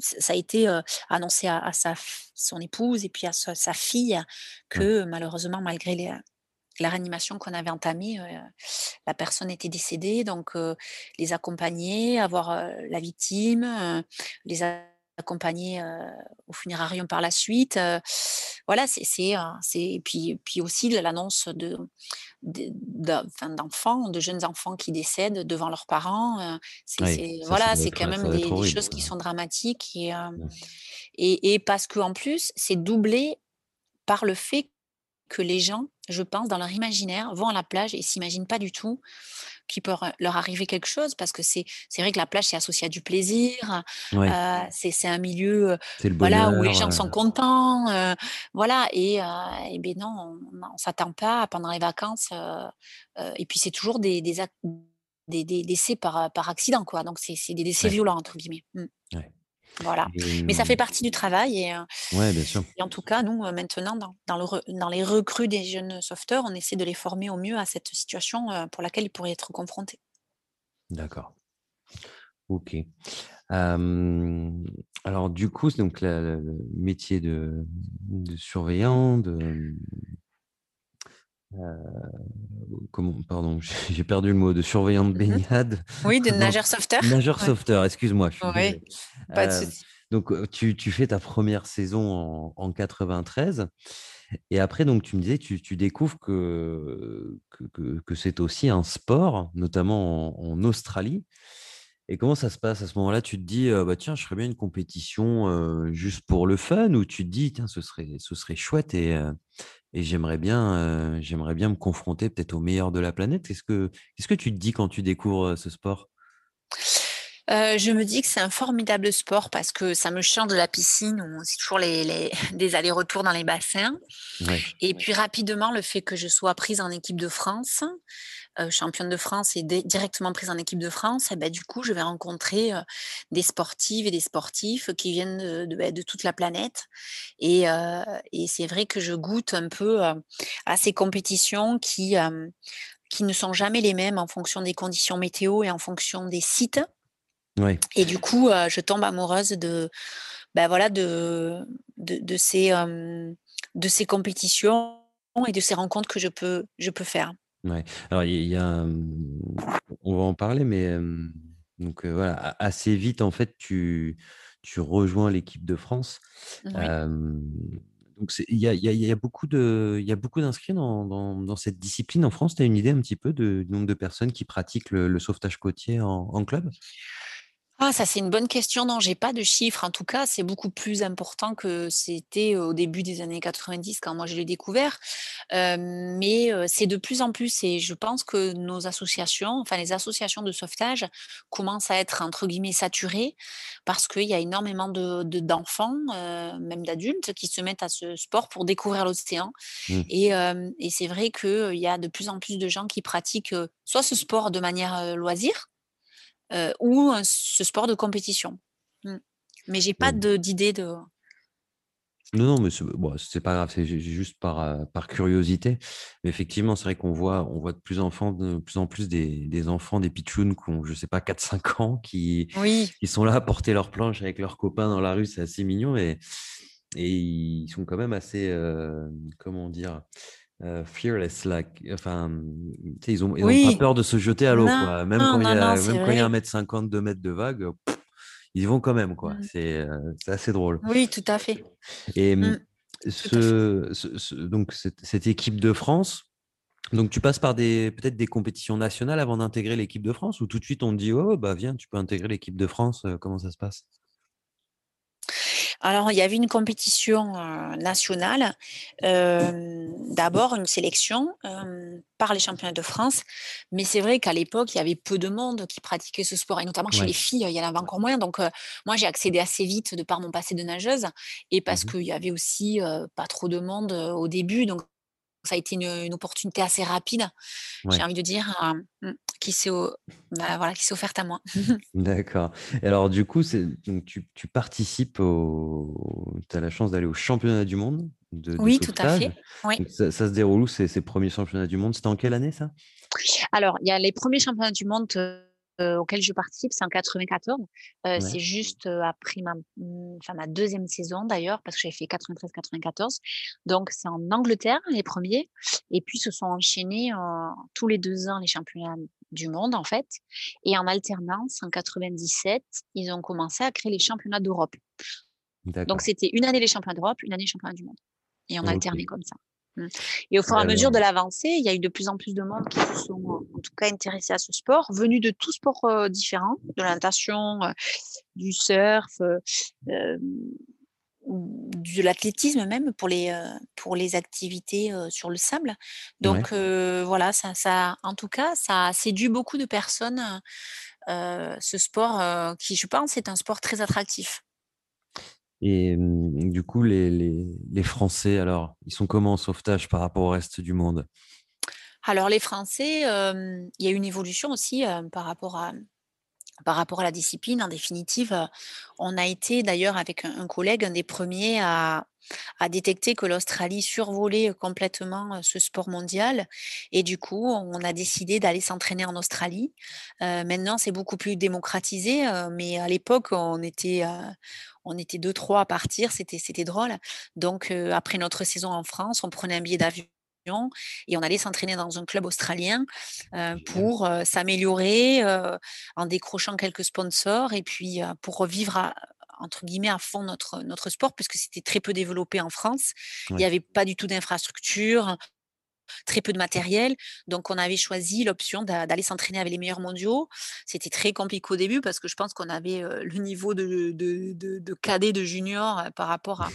ça a été, annoncé à à sa son épouse et puis à sa sa fille Ouais. que malheureusement malgré les, la réanimation qu'on avait entamée, la personne était décédée donc les accompagner, avoir, la victime, les accompagner, heu, au funérarium par la suite, voilà, c'est c'est, c'est puis puis aussi l'annonce de d'enfants, de jeunes enfants qui décèdent devant leurs parents, c'est Oui, c'est ça, ça voilà, c'est quand être, même des des horrible, choses qui sont dramatiques et et et parce qu'en plus, c'est doublé par le fait que les gens, je pense, dans leur imaginaire, vont à la plage et s'imaginent pas du tout qu'il peut leur arriver quelque chose parce que c'est vrai que la plage, c'est associé à du plaisir, Ouais, heu, c'est un milieu, c'est le voilà, où les gens heu, sont contents, voilà et beh, non, on on s'attend pas pendant les vacances, et puis c'est toujours des des ac des des décès par, accident, quoi, donc c'est des décès ouais, «violents» entre guillemets. Mmh. ouais Voilà, et mais ça fait mmh, partie du travail et ouais, bien sûr. et en tout cas, nous, heu, maintenant dans dans le re dans les recrues des jeunes sauveteurs, on essaie de les former au mieux à cette situation, pour laquelle ils pourraient être confrontés. D'accord. OK. Alors du coup, c'est donc la le métier de de surveillant, de, mmh, comment pardon, *laughs* j'ai perdu le mot, de surveillant de Mmh baignade. Oui, de *laughs* nageur sauveteur. nageur sauveteur, excuse-moi, pas de souci. donc, heu, tu tu fais ta première saison en en 93 et après donc tu me disais, tu tu découvres que que que que c'est aussi un sport, notamment en en Australie et comment ça se passe à ce moment-là? Tu te dis, «Bah, tiens, je ferais bien une compétition, juste pour le fun» ou tu te dis: «Tiens, ce serait ce serait chouette et et j'aimerais bien, j'aimerais bien me confronter peut-être aux meilleurs de la planète»? Qu'est-ce que qu'est-ce que tu te dis quand tu découvres, ce sport? Je me dis que c'est un formidable sport parce que ça me change de la piscine où c'est toujours les les *laughs* des allers-retours dans les bassins Ouais, et puis rapidement, le fait que je sois prise en équipe de France, heu, championne de France et directement prise en équipe de France et bah, du coup, je vais rencontrer, heu, des sportives et des sportifs qui viennent de de, bah, de toute la planète. Et heu et c'est vrai que je goûte un peu, à ces compétitions qui, qui ne sont jamais les mêmes en fonction des conditions météo et en fonction des sites. Ouais, et du coup, je tombe amoureuse de, bah, voilà, de de de ces, de ces compétitions et de ces rencontres que je peux je peux faire. Ouais. Alors il y a, on va en parler, mais donc voilà, a assez vite, en fait, tu tu rejoins l'équipe de France. Oui. Donc c'est il y a il y a il y a beaucoup de il y a beaucoup d'inscrits dans dans dans cette discipline en France? Tu as une idée un petit peu de du nombre de personnes qui pratiquent le le sauvetage côtier en en club? Ah ça, c'est une bonne question. Non, j'ai pas de chiffres. En tout cas, c'est beaucoup plus important que c'était au début des années 90 quand moi je l'ai découvert. Hem, mais heu, c'est de plus en plus et je pense que nos associations, enfin les associations de sauvetage commencent à être entre guillemets «saturées» parce qu'il y a énormément de de d'enfants, même d'adultes qui se mettent à ce sport pour découvrir l'océan Mmh. et c'est vrai qu'il y a de plus en plus de gens qui pratiquent, soit ce sport de manière, loisir, Heu, ou ce sport de compétition. Mmh. Mais j'ai pas Mmh. d'idée de Non, non, mais c'est bon, pas grave, c'est ju juste par, heu, par curiosité. Mais effectivement, c'est vrai qu'on voit on voit de plus enfants de plus en plus des des enfants, des pitchouns qui ont, je sais pas, quatre cinq ans, qui oui, qui sont là à porter leurs planches avec leurs copains dans la rue, c'est assez mignon et et ils sont quand même assez, heu, comment dire? Heu, fearless like enfin, ils ont ils ont pas peur de se jeter à l'eau, Non. Même quand il y non, a même quand il y a vrai. 1 m 2 mètres de vague, ils vont quand même, quoi. Mmh. C'est, heu, c'est assez drôle. Oui, tout à fait. Et Mmh, mmh, tout à fait. ce donc cette cette équipe de France, donc tu passes par des peut-être des compétitions nationales avant d'intégrer l'équipe de France? Ou tout de suite on te dit: «Ouais, ouais, bah, viens, tu peux intégrer l'équipe de France», heu, comment ça se passe? Alors, il y avait une compétition, heu, nationale, hem, d'abord une sélection, hem, par les championnats de France, mais c'est vrai qu'à l'époque, il y avait peu de monde qui pratiquait ce sport et notamment chez les filles, il y en avait encore moins. Donc moi j'ai accédé assez vite de par mon passé de nageuse et parce Mmh qu'il y avait aussi, pas trop de monde, au début. Donc ça a été une, une opportunité assez rapide, j'ai envie de dire, mmh, qui s'est bah, voilà, offerte à moi. *laughs* D'accord et alors du coup, donc tu tu participes au tu as la chance d'aller aux championnats du monde de de Oui, tout à fait, oui. Donc ça ça se déroule où ces ces 1 championnats du monde? C'était en quelle année ça? Alors, il y a les premiers championnats du monde, heu, auxquels je participe, c'est en 94. Heu, Ouais. c'est juste, heu, après ma mmh, enfin ma deuxième saison d'ailleurs, parce que j'avais fait 93-94. Donc c'est en Angleterre, les premiers, et puis se sont enchaînés, tous les 2 ans les championnats du monde, en fait et en alternance, en 97, ils ont commencé à créer les championnats d'Europe. Donc c'était une année les championnats d'Europe, une année championnat du monde et on alternait comme ça. Mmh et au fur Et à mesure de l'avancée, il y a eu de plus en plus de monde qui se sont, en tout cas intéressés à ce sport, venus de tous sports, heu, différents, de la natation, heu, du surf, heu, hem, ou de l'athlétisme même pour les, pour les activités, sur le sable. Donc voilà, ça ça en tout cas, ça a séduit beaucoup de personnes, ce sport, qui je pense est un sport très attractif. Et mmh, du coup, les les les Français alors, ils sont comment en sauvetage par rapport au reste du monde? Alors les Français, il y a une évolution aussi, par rapport à par rapport à la discipline. En définitive, heu, on a été d'ailleurs avec un collègue, un des premiers à détecter que l'Australie survolait complètement, heu, ce sport mondial et du coup, on a décidé d'aller s'entraîner en Australie. Heu, maintenant, c'est beaucoup plus démocratisé, mais à l'époque, on était, heu, on était 2-3 à partir, c'était drôle. Donc après notre saison en France, on prenait un billet d'avion et on allait s'entraîner dans un club australien, Génial. pour, heu, s'améliorer, heu, en décrochant quelques sponsors et puis, pour revivre à entre guillemets «à fond» notre notre sport puisque c'était très peu développé en France. Il y Ouais. avait pas du tout d'infrastructure, très peu de matériel, donc on avait choisi l'option d'a d'aller s'entraîner avec les meilleurs mondiaux. C'était très compliqué au début parce que je pense qu'on avait, le niveau de de de de cadet, de junior, par rapport à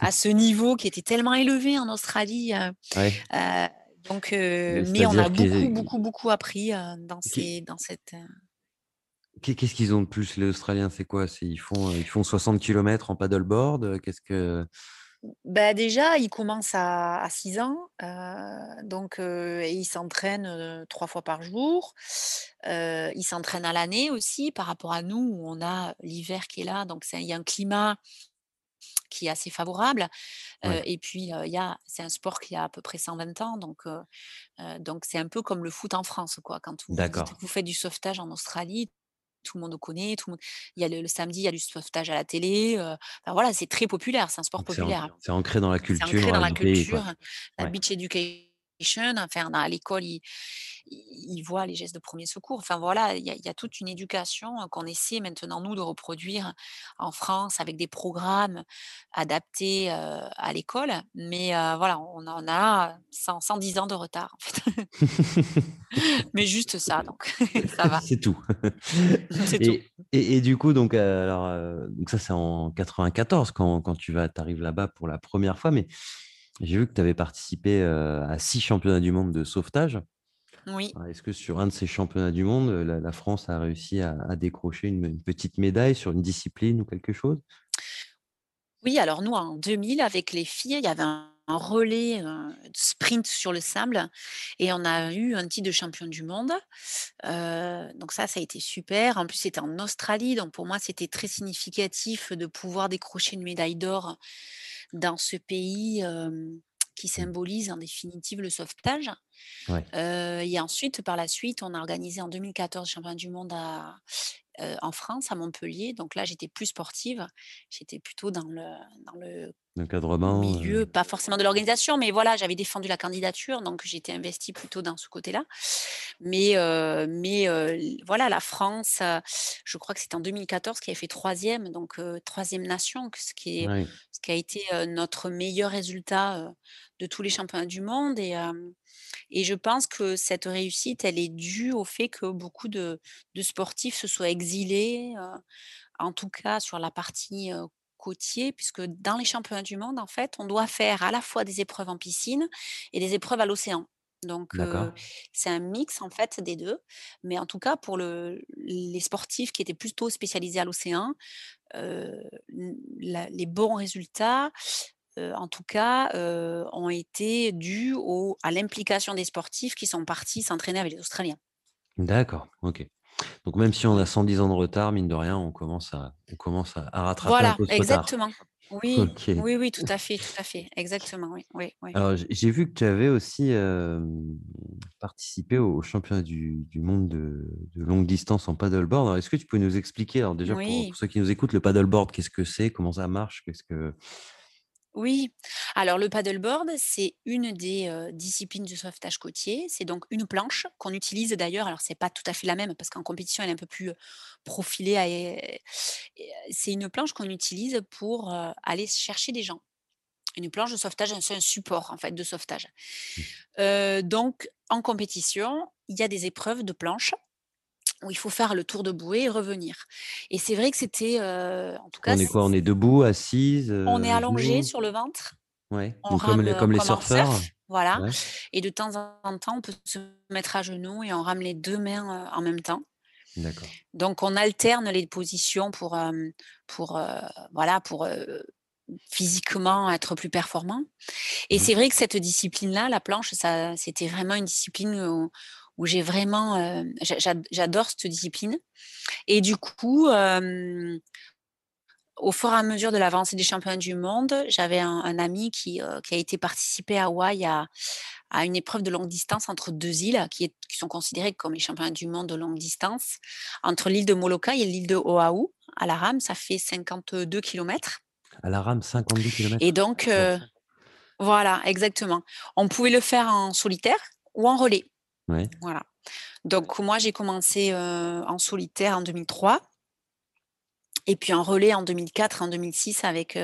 à ce niveau qui était tellement élevé en Australie, Ouais. donc Mais on a beaucoup, beaucoup, beaucoup appris, dans ces dans cette, qu'est-ce qu'ils ont de plus les Australiens? C'est quoi? Ils font, ils font 60 kilomètres en paddle-board, qu'est-ce que Bah, déjà, ils commencent à à 6 ans, heu, donc heu et ils s'entraînent, heu, 3 fois par jour. Heu, ils s'entraînent à l'année aussi par rapport à nous où on a l'hiver qui est là, donc il y a un climat qui est assez favorable, Ouais. et puis, il c'est un sport qui a à peu près 120 ans donc donc c'est un peu comme le foot en France, quoi. Quand vous faites du sauvetage en Australie, tout le monde connaît, tout le monde il y a le le samedi, il y a du sauvetage à la télé, heu, enfin voilà, c'est très populaire, c'est un sport populaire. c'est ancré dans la C'est ancré culture, dans la pays, culture, la Ouais. beach education, enfin, dans à l'école, ils voient les gestes de 1er secours. Enfin voilà, il y a il y a toute une éducation, heu, qu'on essaie maintenant nous de reproduire en France avec des programmes adaptés, heu, à l'école. Mais heu, voilà, on en a 100-110 ans de retard, en fait. *laughs* Mais juste ça, donc *laughs* ça va. C'est tout. *laughs* Et du coup, donc alors, donc ça, c'est en 94 quand quand tu vas arrives là-bas pour la 1re fois, mais j'ai vu que tu avais participé, à 6 championnats du monde de sauvetage. Oui. Est-ce que sur un de ces championnats du monde, la la France a réussi à à décrocher une une petite médaille sur une discipline ou quelque chose? Oui, alors nous, en 2000, avec les filles, il y avait un un relais, heu, sprint sur le sable et on a eu un titre de championne du monde. Donc ça, ça a été super. En plus, c'était en Australie, donc pour moi, c'était très significatif de pouvoir décrocher une médaille d'or dans ce pays, qui Mmh. symbolise en définitive le sauvetage. Ouais. Et ensuite, par la suite, on a organisé en 2014 championnat du monde à en France, à Montpellier. Donc là, j'étais plus sportive. J'étais plutôt dans le dans le milieu, pas forcément de l'organisation, mais voilà, j'avais défendu la candidature, donc j'étais investie plutôt dans ce côté-là. Mais mais voilà, la France, je crois que c'était en 2014 qui avait fait 3e, donc 3e nation, ce qui est ce qui a été, notre meilleur résultat, de tous les championnats du monde et et je pense que cette réussite, elle est due au fait que beaucoup de de sportifs se soient exilés, heu, en tout cas sur la partie, heu, côtier puisque dans les championnats du monde, en fait, on doit faire à la fois des épreuves en piscine et des épreuves à l'océan. Donc, c'est un mix, en fait, des 2. Mais en tout cas, pour le les sportifs qui étaient plutôt spécialisés à l'océan, les bons résultats, heu, en tout cas, heu, ont été dus au à l'implication des sportifs qui sont partis s'entraîner avec les Australiens. D'accord, OK. Donc même si on a Ouais. 110 ans de retard, mine de rien, on commence à on commence à rattraper un Voilà, peu ce retard. exactement. Oui, oui, oui, tout à fait, tout à fait. Exactement, oui, oui, oui. Alors j'ai vu que tu avais aussi, hem, participé aux championnats du du monde de de longue distance en paddleboard. Alors est-ce que tu peux nous expliquer, alors déjà pour pour ceux qui nous écoutent, le paddleboard, qu'est-ce que c'est? Comment ça marche? Qu'est-ce que Oui, alors le paddleboard, c'est une des, disciplines du sauvetage côtier. C'est donc une planche qu'on utilise d'ailleurs, alors c'est pas tout à fait la même parce qu'en compétition, elle est un peu plus, profilée à c'est une planche qu'on utilise pour, aller chercher des gens. Une planche de sauvetage, c'est un support en fait de sauvetage. mmh, donc en compétition, il y a des épreuves de planche où il faut faire le tour de bouée et revenir et c'est vrai que c'était, heu, en tout cas on est quoi? On est debout, assise, On est heu, allongé sur le ventre, Ouais, on donc comme les comme les surfeurs? surf, voilà Ouais, et de temps en temps, on peut se mettre à genoux et on rame les 2 mains, heu, en même temps. d'accord. Donc on alterne les positions pour, pour, voilà, pour, physiquement être plus performant et Mmh c'est vrai que cette discipline-là, la planche, ça c'était vraiment une discipline où où j'ai vraiment, j'a j'adore cette discipline et du coup, hem Au fur et à mesure de l'avancée des championnats du monde, j'avais un un ami qui, heu, qui a été participer à Hawaï à à une épreuve de longue distance entre 2 îles qui est qui sont considérées comme les championnats du monde de longue distance, entre l'île de Molokaʻi et l'île de Oahu. À la rame, ça fait 52 kilomètres À la rame, 52 et kilomètres. donc voilà, exactement. On pouvait le faire en solitaire ou en relais. Ouais, Voilà. Donc moi, j'ai commencé, en solitaire en 2003 Et puis en relais en 2004 en 2006 avec,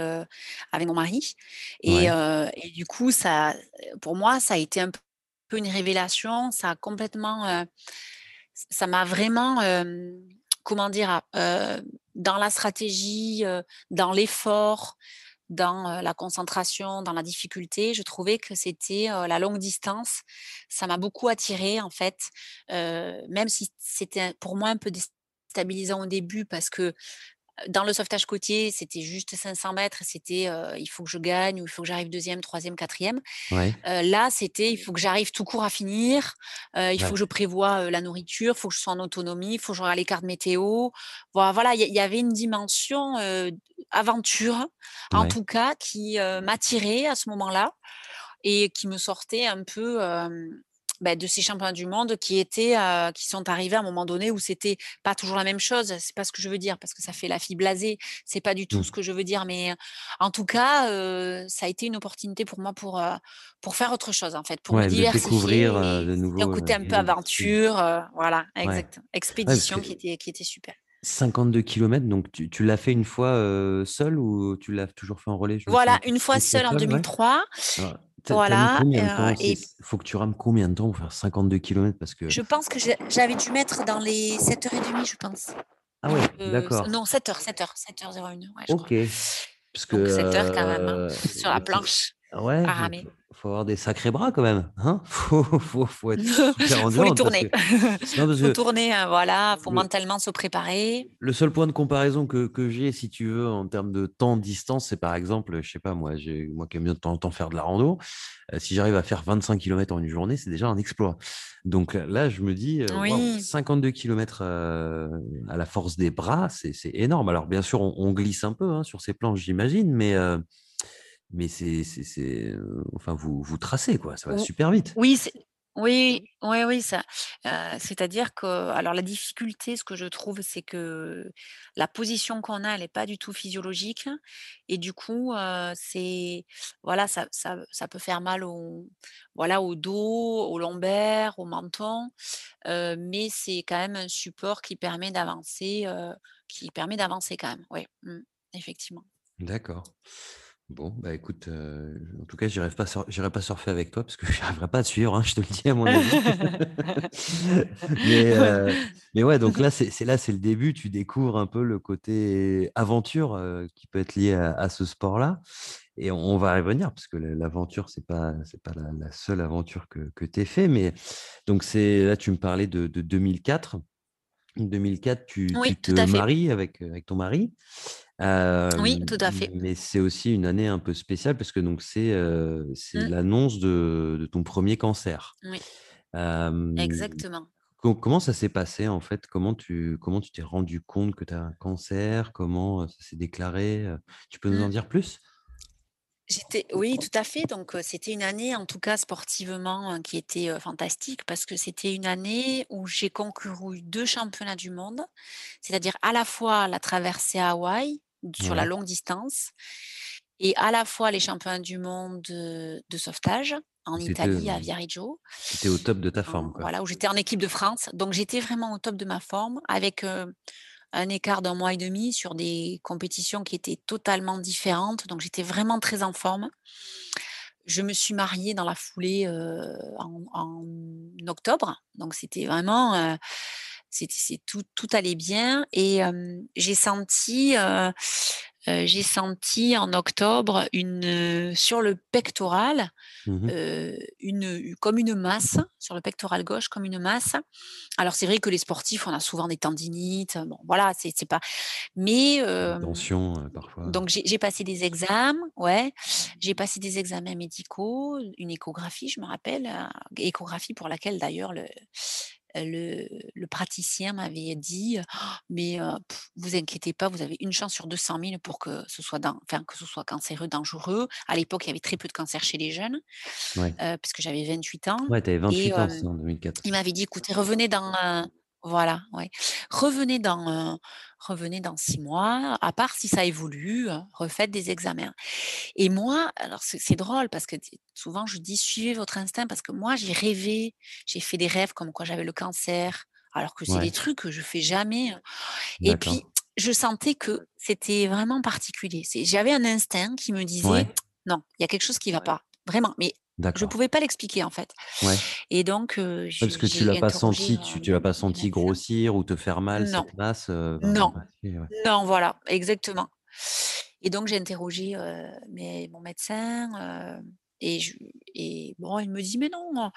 avec mon mari et ouais, heu et du coup ça, pour moi, ça a été un peu une révélation. Ça a complètement, ça m'a vraiment, comment dire? Heu, dans la stratégie, dans l'effort, dans, la concentration, dans la difficulté, je trouvais que c'était, la longue distance. Ça m'a beaucoup attirée en fait, même si c'était pour moi un peu déstabilisant au début parce que dans le sauvetage côtier, c'était juste 500 mètres, c'était, il faut que je gagne ou il faut que j'arrive deuxième, troisième, quatrième. ouais, là, c'était il faut que j'arrive tout court à finir, il faut que je prévoie, la nourriture, il faut que je sois en autonomie, il faut que je regarde les cartes météo. Voi voilà, il y avait une dimension, aventure, en tout cas, qui, m'attirait à ce moment-là et qui me sortait un peu, bah, de ces championnats du monde qui étaient, heu, qui sont arrivés à un moment donné où c'était pas toujours la même chose. C'est pas ce que je veux dire parce que ça fait la fille blasée, c'est pas du tout Mmh. ce que je veux dire, mais, heu, en tout cas, heu, ça a été une opportunité pour moi pour, pour faire autre chose en fait, pour me Ouais, découvrir, diversifier et de c'était un nouveau, côté un peu aventure, voilà, Ouais. exact. Ouais, parce que Expédition qui était qui était super. 52 kilomètres, donc tu tu l'as fait une fois, heu, seule ou tu l'as toujours fait en relais? Voilà, une fois seule en seule, ouais? 2003, Alors, tu as tu as mis voilà, temps? Et c faut que tu rames combien de temps pour faire 52 kilomètres? Parce que je pense que j'avais dû mettre dans les 7:30 je pense. ah ouais, Heu, s d'accord. non 7:00, 7:00, 7:01, ouais, je crois. OK. Parce que, Donc 7 heures quand même, hein, *laughs* sur la faut planche, ouais, à ramer. Faut avoir des sacrés bras quand même, hein? *laughs* Faut faut faut être *laughs* super Faut les que tourner. non, parce Faut que tourner, heu, voilà, faut le mentalement se préparer. Le seul point de comparaison que que j'ai, si tu veux, en termes de temps, distance, c'est par exemple, je sais pas moi, j'ai moi qui aime bien de temps en temps faire de la rando, heu, si j'arrive à faire 25 kilomètres en une journée, c'est déjà un exploit. Donc heu, là, je me dis, «Waouh, Oui. 52 kilomètres, heu, à la force des bras, c'est énorme». Alors bien sûr, on on glisse un peu, hein, sur ces planches, j'imagine, mais mais c'est c'est c'est, heu, enfin vous vous tracez quoi, ça va super vite. oui, c'est oui, oui, oui, ça heu, c'est-à-dire que alors la difficulté, ce que je trouve, c'est que la position qu'on a, elle est pas du tout physiologique et du coup, heu, c'est voilà, ça ça ça peut faire mal au voilà, au dos, au lombaire, au menton, heu, mais c'est quand même un support qui permet d'avancer, qui permet d'avancer quand même, oui, mmh, effectivement. D'accord. Bon, bah écoute, euh, en tout cas, je pas, pas surfer avec toi parce que *laughs* je n'arriverai pas à te suivre, hein, je te le dis à mon avis. *laughs* mais, euh, mais, ouais, donc là, c'est là, c'est le début. Tu découvres un peu le côté aventure euh, qui peut être lié à, ce sport-là. Et on, va y revenir parce que l'aventure, ce n'est pas, pas la, seule aventure que, que tu as fait. Mais donc, là, tu me parlais de, de 2004. 2004, tu, tu te maries avec, avec ton mari. Oui, tout à fait. mais c'est aussi une année un peu spéciale parce que donc c'est mmh. l'annonce de, ton premier cancer. Oui, exactement. comment ça s'est passé en fait? Comment tu comment tu t'es rendu compte que tu as un cancer? Comment ça s'est déclaré? Tu peux nous en mmh. dire plus? Oui, tout à fait. Donc, c'était une année, en tout cas sportivement, hein, qui était, fantastique parce que c'était une année où j'ai concouru deux championnats du monde. C'est-à-dire à la fois la traversée à Hawaï sur la longue distance et à la fois les championnats du monde de sauvetage en Italie, à Viareggio. Tu étais au top de ta forme, voilà, où j'étais en équipe de France. Donc j'étais vraiment au top de ma forme avec, un écart d'un mois et demi sur des compétitions qui étaient totalement différentes. Donc j'étais vraiment très en forme. Je me suis mariée dans la foulée, en octobre. Donc c'était vraiment, c'est tout tout allait bien et j'ai senti, j'ai senti en octobre une, sur le pectoral, mmh une comme une masse, sur le pectoral gauche comme une masse. Alors c'est vrai que les sportifs, on a souvent des tendinites, bon voilà, c'est pas mais tension, parfois. donc j'ai passé des examens, ouais, j'ai passé des examens médicaux, une échographie, je me rappelle, échographie pour laquelle d'ailleurs le le, praticien m'avait dit mais vous inquiétez pas, vous avez une chance sur 200 000 pour que ce soit enfin, que ce soit cancéreux dangereux. À l'époque, il y avait très peu de cancer chez les jeunes, puisque j'avais 28 ans. Ouais, tu avais 28 ans, en 2004. Il m'avait dit écoutez, revenez dans voilà, ouais. Revenez dans, revenez dans 6 mois, à part si ça évolue, refaites des examens. Et moi, alors c'est drôle parce que souvent je dis: «Suivez votre instinct» parce que moi j'ai rêvé, j'ai fait des rêves comme quoi j'avais le cancer, alors que c'est des trucs que je fais jamais, et puis je sentais que c'était vraiment particulier. j'avais un instinct qui me disait: «Non, il y a quelque chose qui va pas». Vraiment, mais je ne pouvais pas l'expliquer en fait. Ouais. Et donc, parce que tu l'as pas senti, tu, tu l'as pas senti grossir ou te faire mal Non, cette masse. non, non, voilà, exactement. Et donc j'ai interrogé mon médecin et, et bon, il me dit mais non,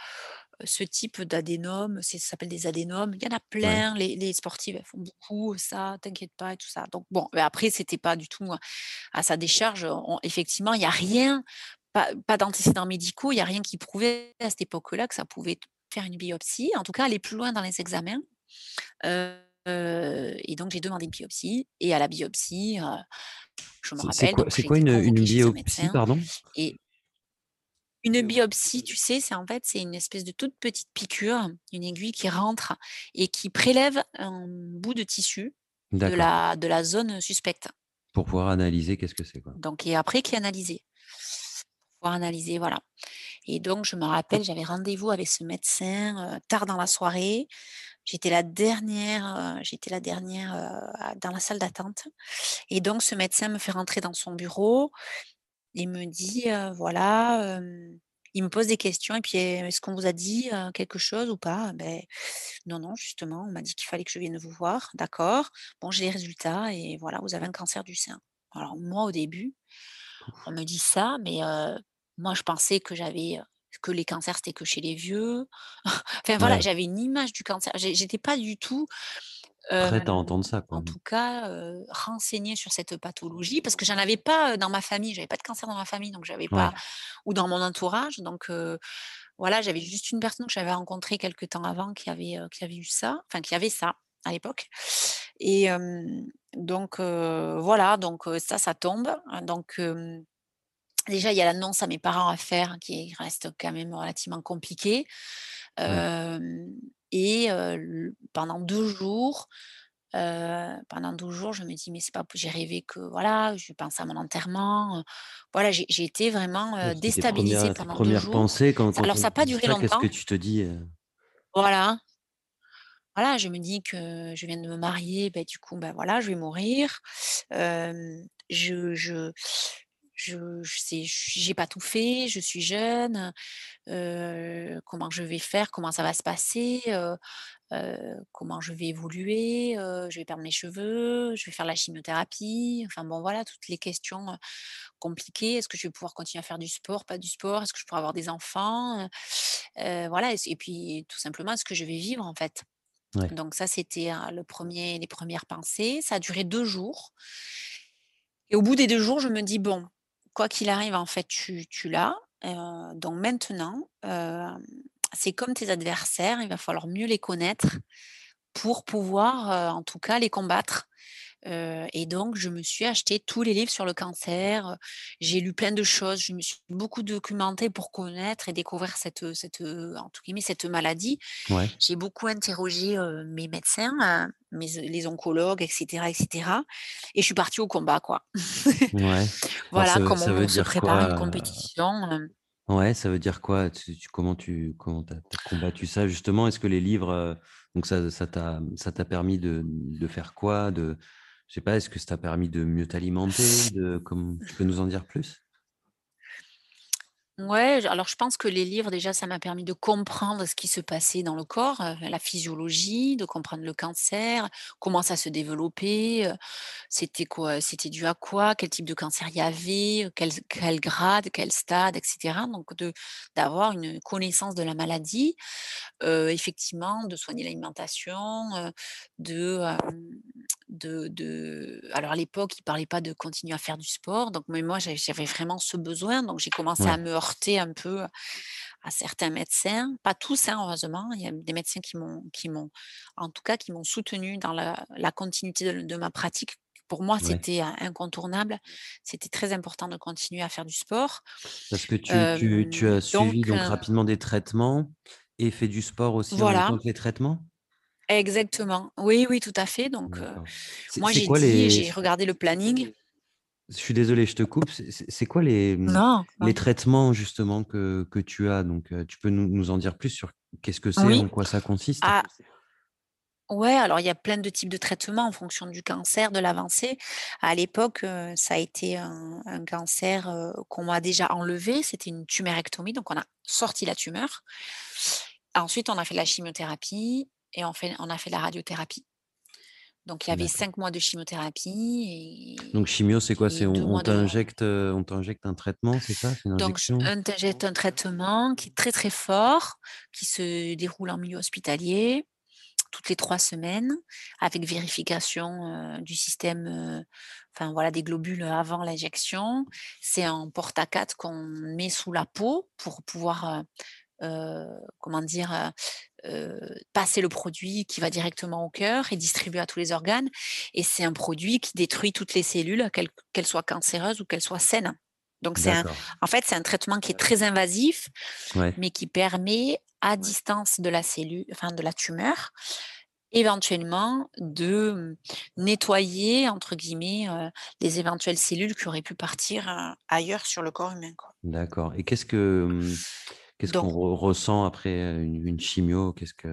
ce type d'adénome, ça s'appelle des adénomes, il y en a plein, les, elles font beaucoup ça, t'inquiète pas et tout ça. Donc bon, mais après c'était pas du tout à sa décharge. effectivement, il y a rien pas, d'antécédents médicaux, il n'y a rien qui prouvait à cette époque-là que ça pouvait faire une biopsie, en tout cas aller plus loin dans les examens. Euh, et donc j'ai demandé une biopsie et à la biopsie, euh, je me rappelle c'est quoi, une, biopsie, pardon? et une biopsie, tu sais, c'est en fait, c'est une espèce de toute petite piqûre, une aiguille qui rentre et qui prélève un bout de tissu de la de la zone suspecte. Pour pouvoir analyser qu'est-ce que c'est? Donc et après qui est analysé analyser, voilà. Et donc, je me rappelle, j'avais rendez-vous avec ce médecin tard dans la soirée. J'étais la dernière, j'étais la dernière dans la salle d'attente. Et donc, ce médecin me fait rentrer dans son bureau. Il me dit, voilà, il me pose des questions et puis est-ce qu'on vous a dit quelque chose ou pas ben, Non, non, justement, on m'a dit qu'il fallait que je vienne vous voir. D'accord. Bon, j'ai les résultats et voilà, vous avez un cancer du sein. Alors moi, au début, on me dit ça, mais moi, je pensais que j'avais, que les cancers, c'était que chez les vieux. *laughs* Enfin voilà, j'avais une image du cancer. j'étais pas du tout, Prête à entendre ça, en tout cas, renseignée sur cette pathologie parce que j'en avais pas, dans ma famille. J'avais pas de cancer dans ma famille, donc j'avais pas ou dans mon entourage, donc voilà, j'avais juste une personne que j'avais rencontrée quelque temps avant qui avait, qui avait eu ça, enfin qui avait ça à l'époque et donc voilà, donc ça, ça tombe, hein, donc Déjà, il y a l'annonce à mes parents à faire qui reste quand même relativement compliquée. et pendant deux jours, pendant 12 jours, je me dis: «Mais c'est pas j'ai rêvé que voilà, je pense à mon enterrement», voilà, j'ai été vraiment, déstabilisée pendant deux jours. pensées quand Alors ça n'a pas duré qu'est-ce que tu te dis, Voilà. Voilà, je me dis que je viens de me marier, ben du coup, ben voilà, je vais mourir. je je je je j'ai pas tout fait, je suis jeune, heu, comment je vais faire? Comment ça va se passer? Heu heu, comment je vais évoluer? Je vais perdre mes cheveux, je vais faire la chimiothérapie, enfin bon voilà, toutes les questions, compliquées. Est-ce que je vais pouvoir continuer à faire du sport, pas du sport? Est-ce que je pourrais avoir des enfants? Voilà et et puis tout simplement, est-ce que je vais vivre en fait? Ouais. Donc ça, c'était, heu, le premier les premières pensées. Ça a duré 2 jours et au bout des 2 jours, je me dis: «Bon, quoi qu'il arrive, en fait, tu l'as, heu, donc maintenant, hem, c'est comme tes adversaires, il va falloir mieux les connaître pour pouvoir, heu, en tout cas, les combattre». Et donc je me suis acheté tous les livres sur le cancer, j'ai lu plein de choses, je me suis beaucoup documentée pour connaître et découvrir cette, cette, heu, entre guillemets, «cette maladie». Ouais. J'ai beaucoup interrogé, mes médecins, mes les oncologues et cetera et je suis partie au combat, quoi. Ouais. *laughs* Voilà, ça veut comme ça veut on se prépare à une compétition, hem Ouais, ça veut dire quoi? Tu tu comment tu comment tu as combattu ça? Justement? Est-ce que les livres, donc ça ça t'a permis de de faire quoi? De je sais pas, est-ce que ça t'a permis de mieux t'alimenter? Comme tu peux nous en dire plus? Ouais, alors je pense que les livres déjà ça m'a permis de comprendre ce qui se passait dans le corps, heu, la physiologie, de comprendre le cancer, comment ça se développait, heu, c'était quoi c'était dû à quoi, quel type de cancer il y avait, heu, quel grade, quel stade et cetera. Donc d'avoir une connaissance de la maladie, effectivement de soigner l'alimentation, de, de de alors à l'époque, ils parlaient pas de continuer à faire du sport, donc mais moi j'avais vraiment ce besoin, donc j'ai commencé à me heurter un peu à certains médecins, pas tous, hein, heureusement. Il y a des médecins qui m'ont qui m'ont en tout cas qui m'ont soutenue dans la la continuité de de ma pratique. Pour moi, ouais. c'était, incontournable. C'était très important de continuer à faire du sport. Parce que tu tu tu Hem, as donc suivi donc rapidement des traitements et fait du sport aussi en même voilà, temps que les traitements? Exactement. Oui, oui, tout à fait. Donc. C'est moi j'ai quoi dit les j'ai regardé le planning je suis désolé, je te coupe. C'est quoi les, mmh, non, les non. traitements justement que que tu as? Donc, heu, tu peux nous nous en dire plus sur qu'est-ce que c'est? Oui. En quoi ça consiste? Ah Ouais, alors il y a plein de types de traitements en fonction du cancer, de l'avancée. À l'époque, heu, ça a été un un cancer, qu'on m'a déjà enlevé, c'était une tumérectomie, donc on a sorti la tumeur. Ensuite, on a fait de la chimiothérapie et on fait on a fait la radiothérapie. Donc il y avait. 5 mois de chimiothérapie Donc chimio, c'est quoi? C'est et 2 on on t'injecte, heu, on t'injecte un traitement, c'est ça? Une donc un t'injecte un traitement qui est très, très fort, qui se déroule en milieu hospitalier. toutes les 3 semaines avec vérification, heu, du système, heu, enfin voilà des globules, avant l'injection. C'est un porte-à-4 qu'on met sous la peau pour pouvoir, comment dire? Heu, passer le produit qui va directement au cœur et distribuer à tous les organes et c'est un produit qui détruit toutes les cellules, qu'elles soient cancéreuses ou qu'elles soient saines. Donc c'est en fait, c'est un traitement qui est très invasif, Ouais. mais qui permet à distance de la cellule enfin de la tumeur, Éventuellement de, mmh, «nettoyer» entre guillemets, heu, les éventuelles cellules qui auraient pu partir, heu, ailleurs sur le corps humain. D'accord et qu'est-ce que, mmh, qu'est-ce qu'on re ressent après, une une chimio? Qu'est-ce que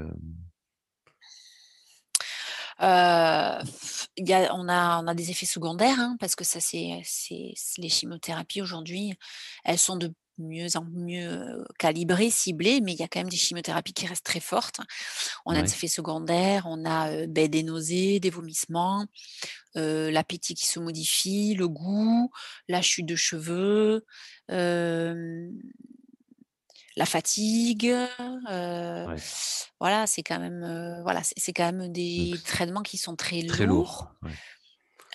heu, il y a on a on a des effets secondaires, hein, parce que ça c'est les chimiothérapies aujourd'hui, elles sont de mieux en mieux, calibrées, ciblées, mais il y a quand même des chimiothérapies qui restent très fortes. On a des effets secondaires, on a, des nausées, des vomissements, l'appétit qui se modifie, le goût, la chute de cheveux, la fatigue, ouais, voilà, c'est quand même, heu, voilà, c'est quand même donc des traitements qui sont très très lourd, lourds. ouais.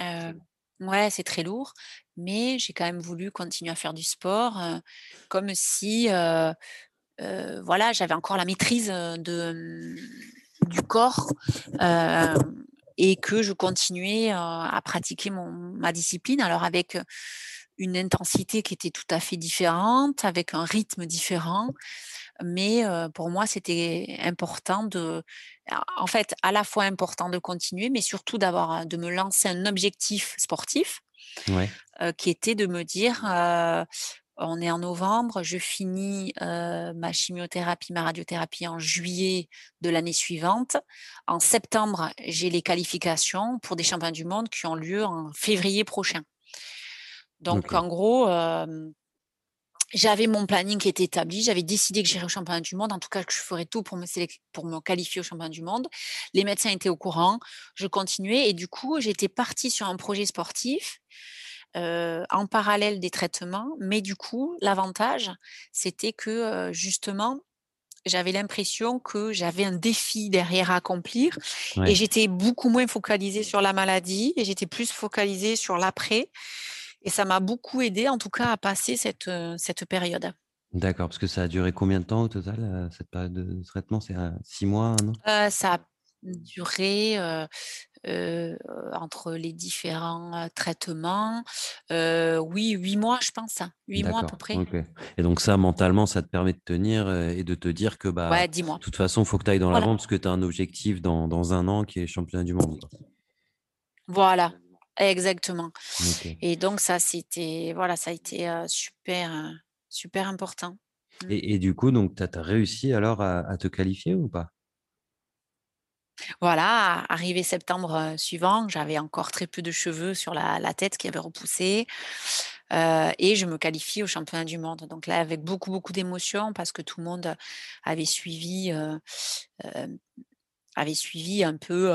Heu, ouais, c'est très lourd, mais j'ai quand même voulu continuer à faire du sport, comme si, voilà, j'avais encore la maîtrise, de, mmh, du corps, et que je continuais, à pratiquer mon ma discipline. Alors avec, une intensité qui était tout à fait différente, avec un rythme différent, mais pour moi, c'était important de en fait, à la fois important de continuer, mais surtout d'avoir, de me lancer un objectif sportif, Ouais, qui était de me dire, «On est en novembre, je finis, ma chimiothérapie, ma radiothérapie en juillet de l'année suivante. En septembre, j'ai les qualifications pour des championnats du monde qui ont lieu en février prochain». Donc en gros, j'avais mon planning qui était établi, j'avais décidé que j'irais au championnat du monde, en tout cas que je ferais tout pour me, pour me qualifier au championnat du monde. Les médecins étaient au courant, je continuais et du coup, j'étais partie sur un projet sportif en parallèle des traitements. Mais du coup, l'avantage, c'était que justement, j'avais l'impression que j'avais un défi derrière à accomplir et j'étais beaucoup moins focalisée sur la maladie et j'étais plus focalisée sur l'après. Et ça m'a beaucoup aidé, en tout cas, à passer cette, cette période. D'accord, parce que ça a duré combien de temps au total, cette période de traitement? C'est six mois, un an? Ça a duré entre les différents traitements, oui, huit mois, je pense, hein, huit mois à peu près. Et donc ça, mentalement, ça te permet de tenir et de te dire que bah, ouais, de toute façon, il faut que tu ailles dans l'avant parce que tu as un objectif dans, dans, un an qui est championnat du monde. Voilà, exactement. Et donc ça, c'était, voilà, ça a été super, super important. Mmh. Et, du coup, donc, tu as, réussi alors à te qualifier ou pas? Voilà, arrivé septembre suivant, j'avais encore très peu de cheveux sur la, tête qui avait repoussé. et je me qualifie au championnat du monde. Donc là, avec beaucoup, beaucoup d'émotions parce que tout le monde avait suivi, avait suivi un peu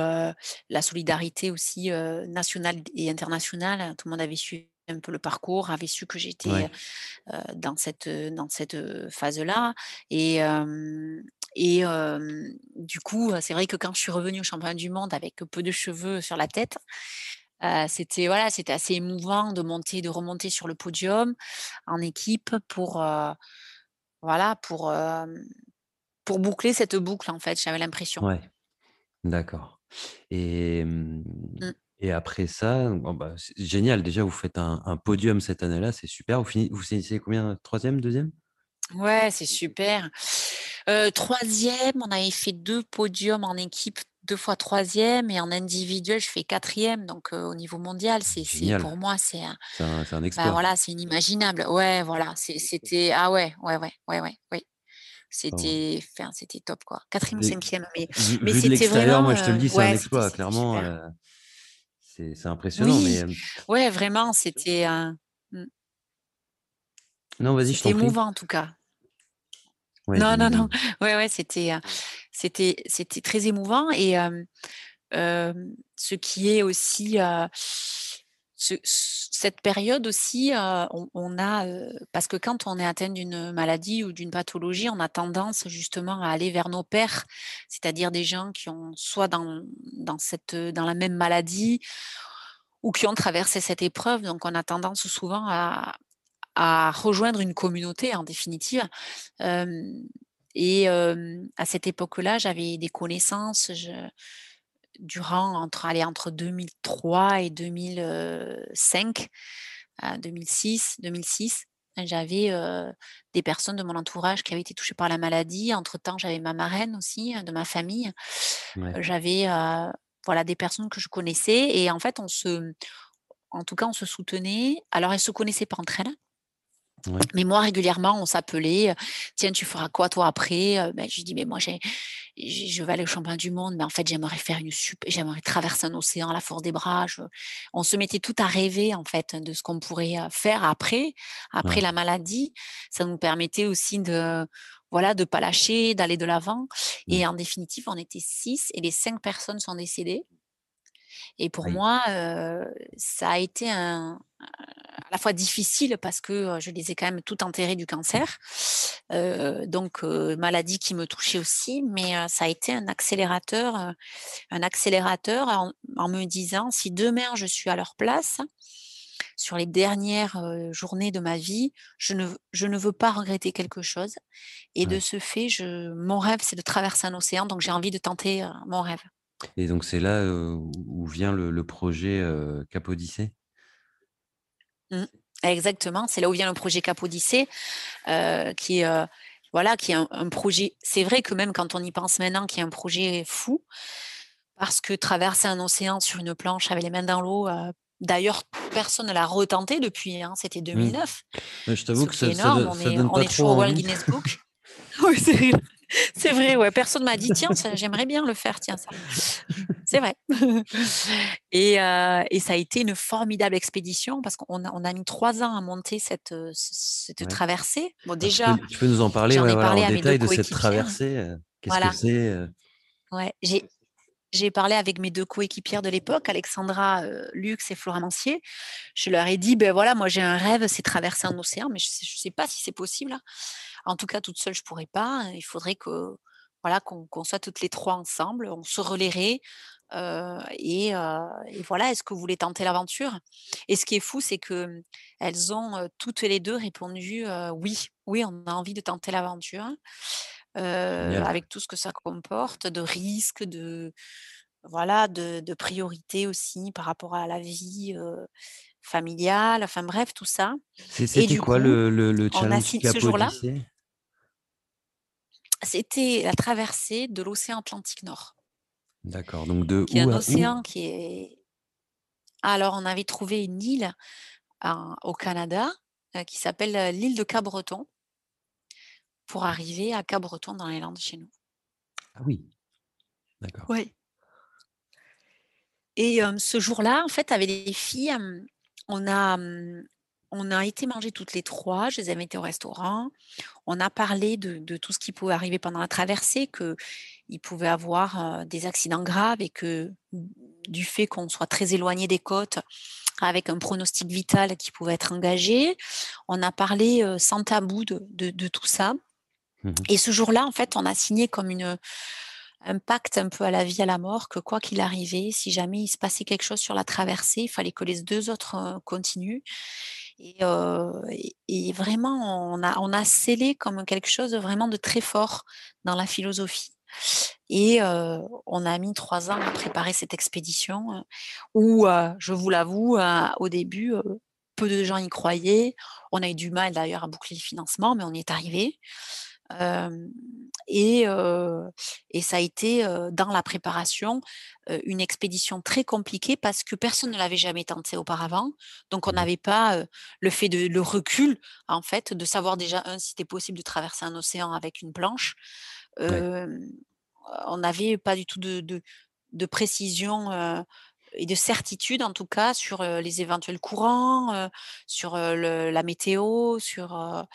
la solidarité aussi nationale et internationale. Tout le monde avait suivi un peu le parcours, avait su que j'étais dans cette, dans cette phase-là. Et, et du coup, c'est vrai que quand je suis revenue au championnat du monde avec peu de cheveux sur la tête, c'était voilà, c'était assez émouvant de monter, de remonter sur le podium en équipe pour voilà, pour pour boucler cette boucle en fait. J'avais l'impression. Ouais, d'accord. Et mmh, et après ça, bah, c'est génial. Déjà, vous faites un, podium cette année-là, c'est super. Vous, finissez, vous finissez combien Troisième, deuxième? Ouais, c'est super. troisième, on avait fait deux podiums en équipe, deux fois troisième, et en individuel, je fais quatrième. Donc au niveau mondial, c'est pour moi, c'est un, un, bah, exploit. voilà, c'est inimaginable. Ouais, voilà, c'était ah ouais, ouais, ouais, ouais, ouais, oui. C'était, enfin, c'était top quoi. Quatrième, cinquième, mais, mais c'était vraiment. Moi, je te le dis, c'est un exploit, clairement. c'est impressionnant. Oui. Mais, ouais, vraiment, c'était. Mmh. Non, vas-y, je t'en émouvant en tout cas non, non, non. *laughs* Ouais, ouais, c'était, c'était, c'était très émouvant et ce qui est aussi cette période aussi, on, a parce que quand on est atteint d'une maladie ou d'une pathologie, on a tendance justement à aller vers nos pères, c'est-à-dire des gens qui ont soit dans, cette dans la même maladie ou qui ont traversé cette épreuve. Donc on a tendance souvent à rejoindre une communauté en définitive. et à cette époque-là, j'avais des connaissances. Durant entre, allez, entre 2003 et 2005, 2006, 2006, j'avais des personnes de mon entourage qui avaient été touchées par la maladie. Entre-temps, j'avais ma marraine aussi, de ma famille. J'avais voilà, des personnes que je connaissais. Et en fait, on se, en tout cas, on se soutenait. Alors, elles ne se connaissaient pas entre elles. Mais moi, régulièrement, on s'appelait, tiens, tu feras quoi toi après ben, Je dis, mais moi, j'ai, je vais aller au championnat du monde, mais en fait, j'aimerais faire une super, j'aimerais traverser un océan à la force des bras. On se mettait tout à rêver, en fait, de ce qu'on pourrait faire après, après la maladie. Ça nous permettait aussi de, voilà, de pas lâcher, d'aller de l'avant. Et en définitive, on était six et les cinq personnes sont décédées. Et pour moi, ça a été un, à la fois difficile parce que je les ai quand même tout enterrés du cancer, donc maladie qui me touchait aussi, mais ça a été un accélérateur, un accélérateur en, me disant si demain je suis à leur place, sur les dernières journées de ma vie, je ne, je ne veux pas regretter quelque chose. Et de ce fait, je, mon rêve, c'est de traverser un océan, donc j'ai envie de tenter mon rêve. Et donc c'est là où vient le, projet Cap Odyssée mmh. Exactement, c'est là où vient le projet Cap Odyssée, qui est voilà, qui est un, projet. C'est vrai que même quand on y pense maintenant, qui est un projet fou, parce que traverser un océan sur une planche avec les mains dans l'eau, D'ailleurs, personne ne l'a retenté depuis, hein, c'était 2009. Mmh. je t'avoue que c'est énorme, on est, on est toujours au World Guinness Book. *laughs* oui, c'est *laughs* *laughs* c'est vrai, ouais. Personne m'a dit, tiens, j'aimerais bien le faire, tiens, ça. C'est vrai. *laughs* Et heu et ça a été une formidable expédition parce qu'on a on a mis 3 ans à monter cette, Ouais. traversée. Bon Alors tu peux déjà, tu peux nous en parler, ouais, ai voilà, parlé en à mes 2 détail de cette traversée, heu, qu'est-ce que c'est? Ouais, j'ai j'ai parlé avec mes 2 coéquipières de l'époque, Alexandra, Lux et Flora Mancié. Je leur ai dit: «Beh, voilà, moi j'ai un rêve, c'est traverser un océan, mais je sais je sais pas si c'est possible. En tout cas, toute seule, je pourrais pas. Il faudrait que, voilà, qu'on soit toutes les 3 ensemble, on se relaierait, heu et voilà, est-ce que vous voulez tenter l'aventure?» et ce qui est fou, c'est que, elles ont, toutes les 2 répondu, «Oui, oui, on a envie de tenter l'aventure», avec tout ce que ça comporte de risques, de voilà, de de priorités aussi par rapport à la vie, familiale, enfin bref, tout ça c'était quoi coup, le le le a challenge sign ce jour-là c'était la traversée de l'océan Atlantique Nord D'accord, donc de qui est où un à où? océan qui est alors on avait trouvé une île en au Canada, heu, qui s'appelle, heu, l'île de Cap-Breton pour arriver à Cap-Breton dans les Landes chez nous. Ah oui, d'accord. Ouais. Et hem, ce jour-là, en fait, avec les filles, on a, mmh, on a été manger toutes les 3. je les ai invitées au restaurant. On a parlé de de tout ce qui pouvait arriver pendant la traversée, qu'il pouvait avoir, des accidents graves et que, d du fait qu'on soit très éloigné des côtes, avec un pronostic vital qui pouvait être engagé. On a parlé, sans tabou de de de tout ça Mmh mh. et ce jour-là, en fait, on a signé comme une, un pacte un peu à la vie, à la mort, que quoi qu'il arrivait, si jamais il se passait quelque chose sur la traversée, il fallait que les 2 autres, heu, continuent et et vraiment on a scellé comme quelque chose de vraiment de très fort dans la philosophie et heu, on a mis 3 ans à préparer cette expédition, heu, où, je vous l'avoue, heu, au début, peu de gens y croyaient. On a eu du mal d'ailleurs à boucler le financement, mais on y est arrivé. Et et ça a été, dans la préparation, une expédition très compliquée parce que personne ne l'avait jamais tenté auparavant. Donc on Mmh n'avait pas, le fait de le recul, en fait, de savoir déjà 1 si c'était possible de traverser un océan avec une planche. Ouais. On n'avait pas du tout de de de précision, et de certitude en tout cas sur, les éventuels courants, sur, la météo, sur,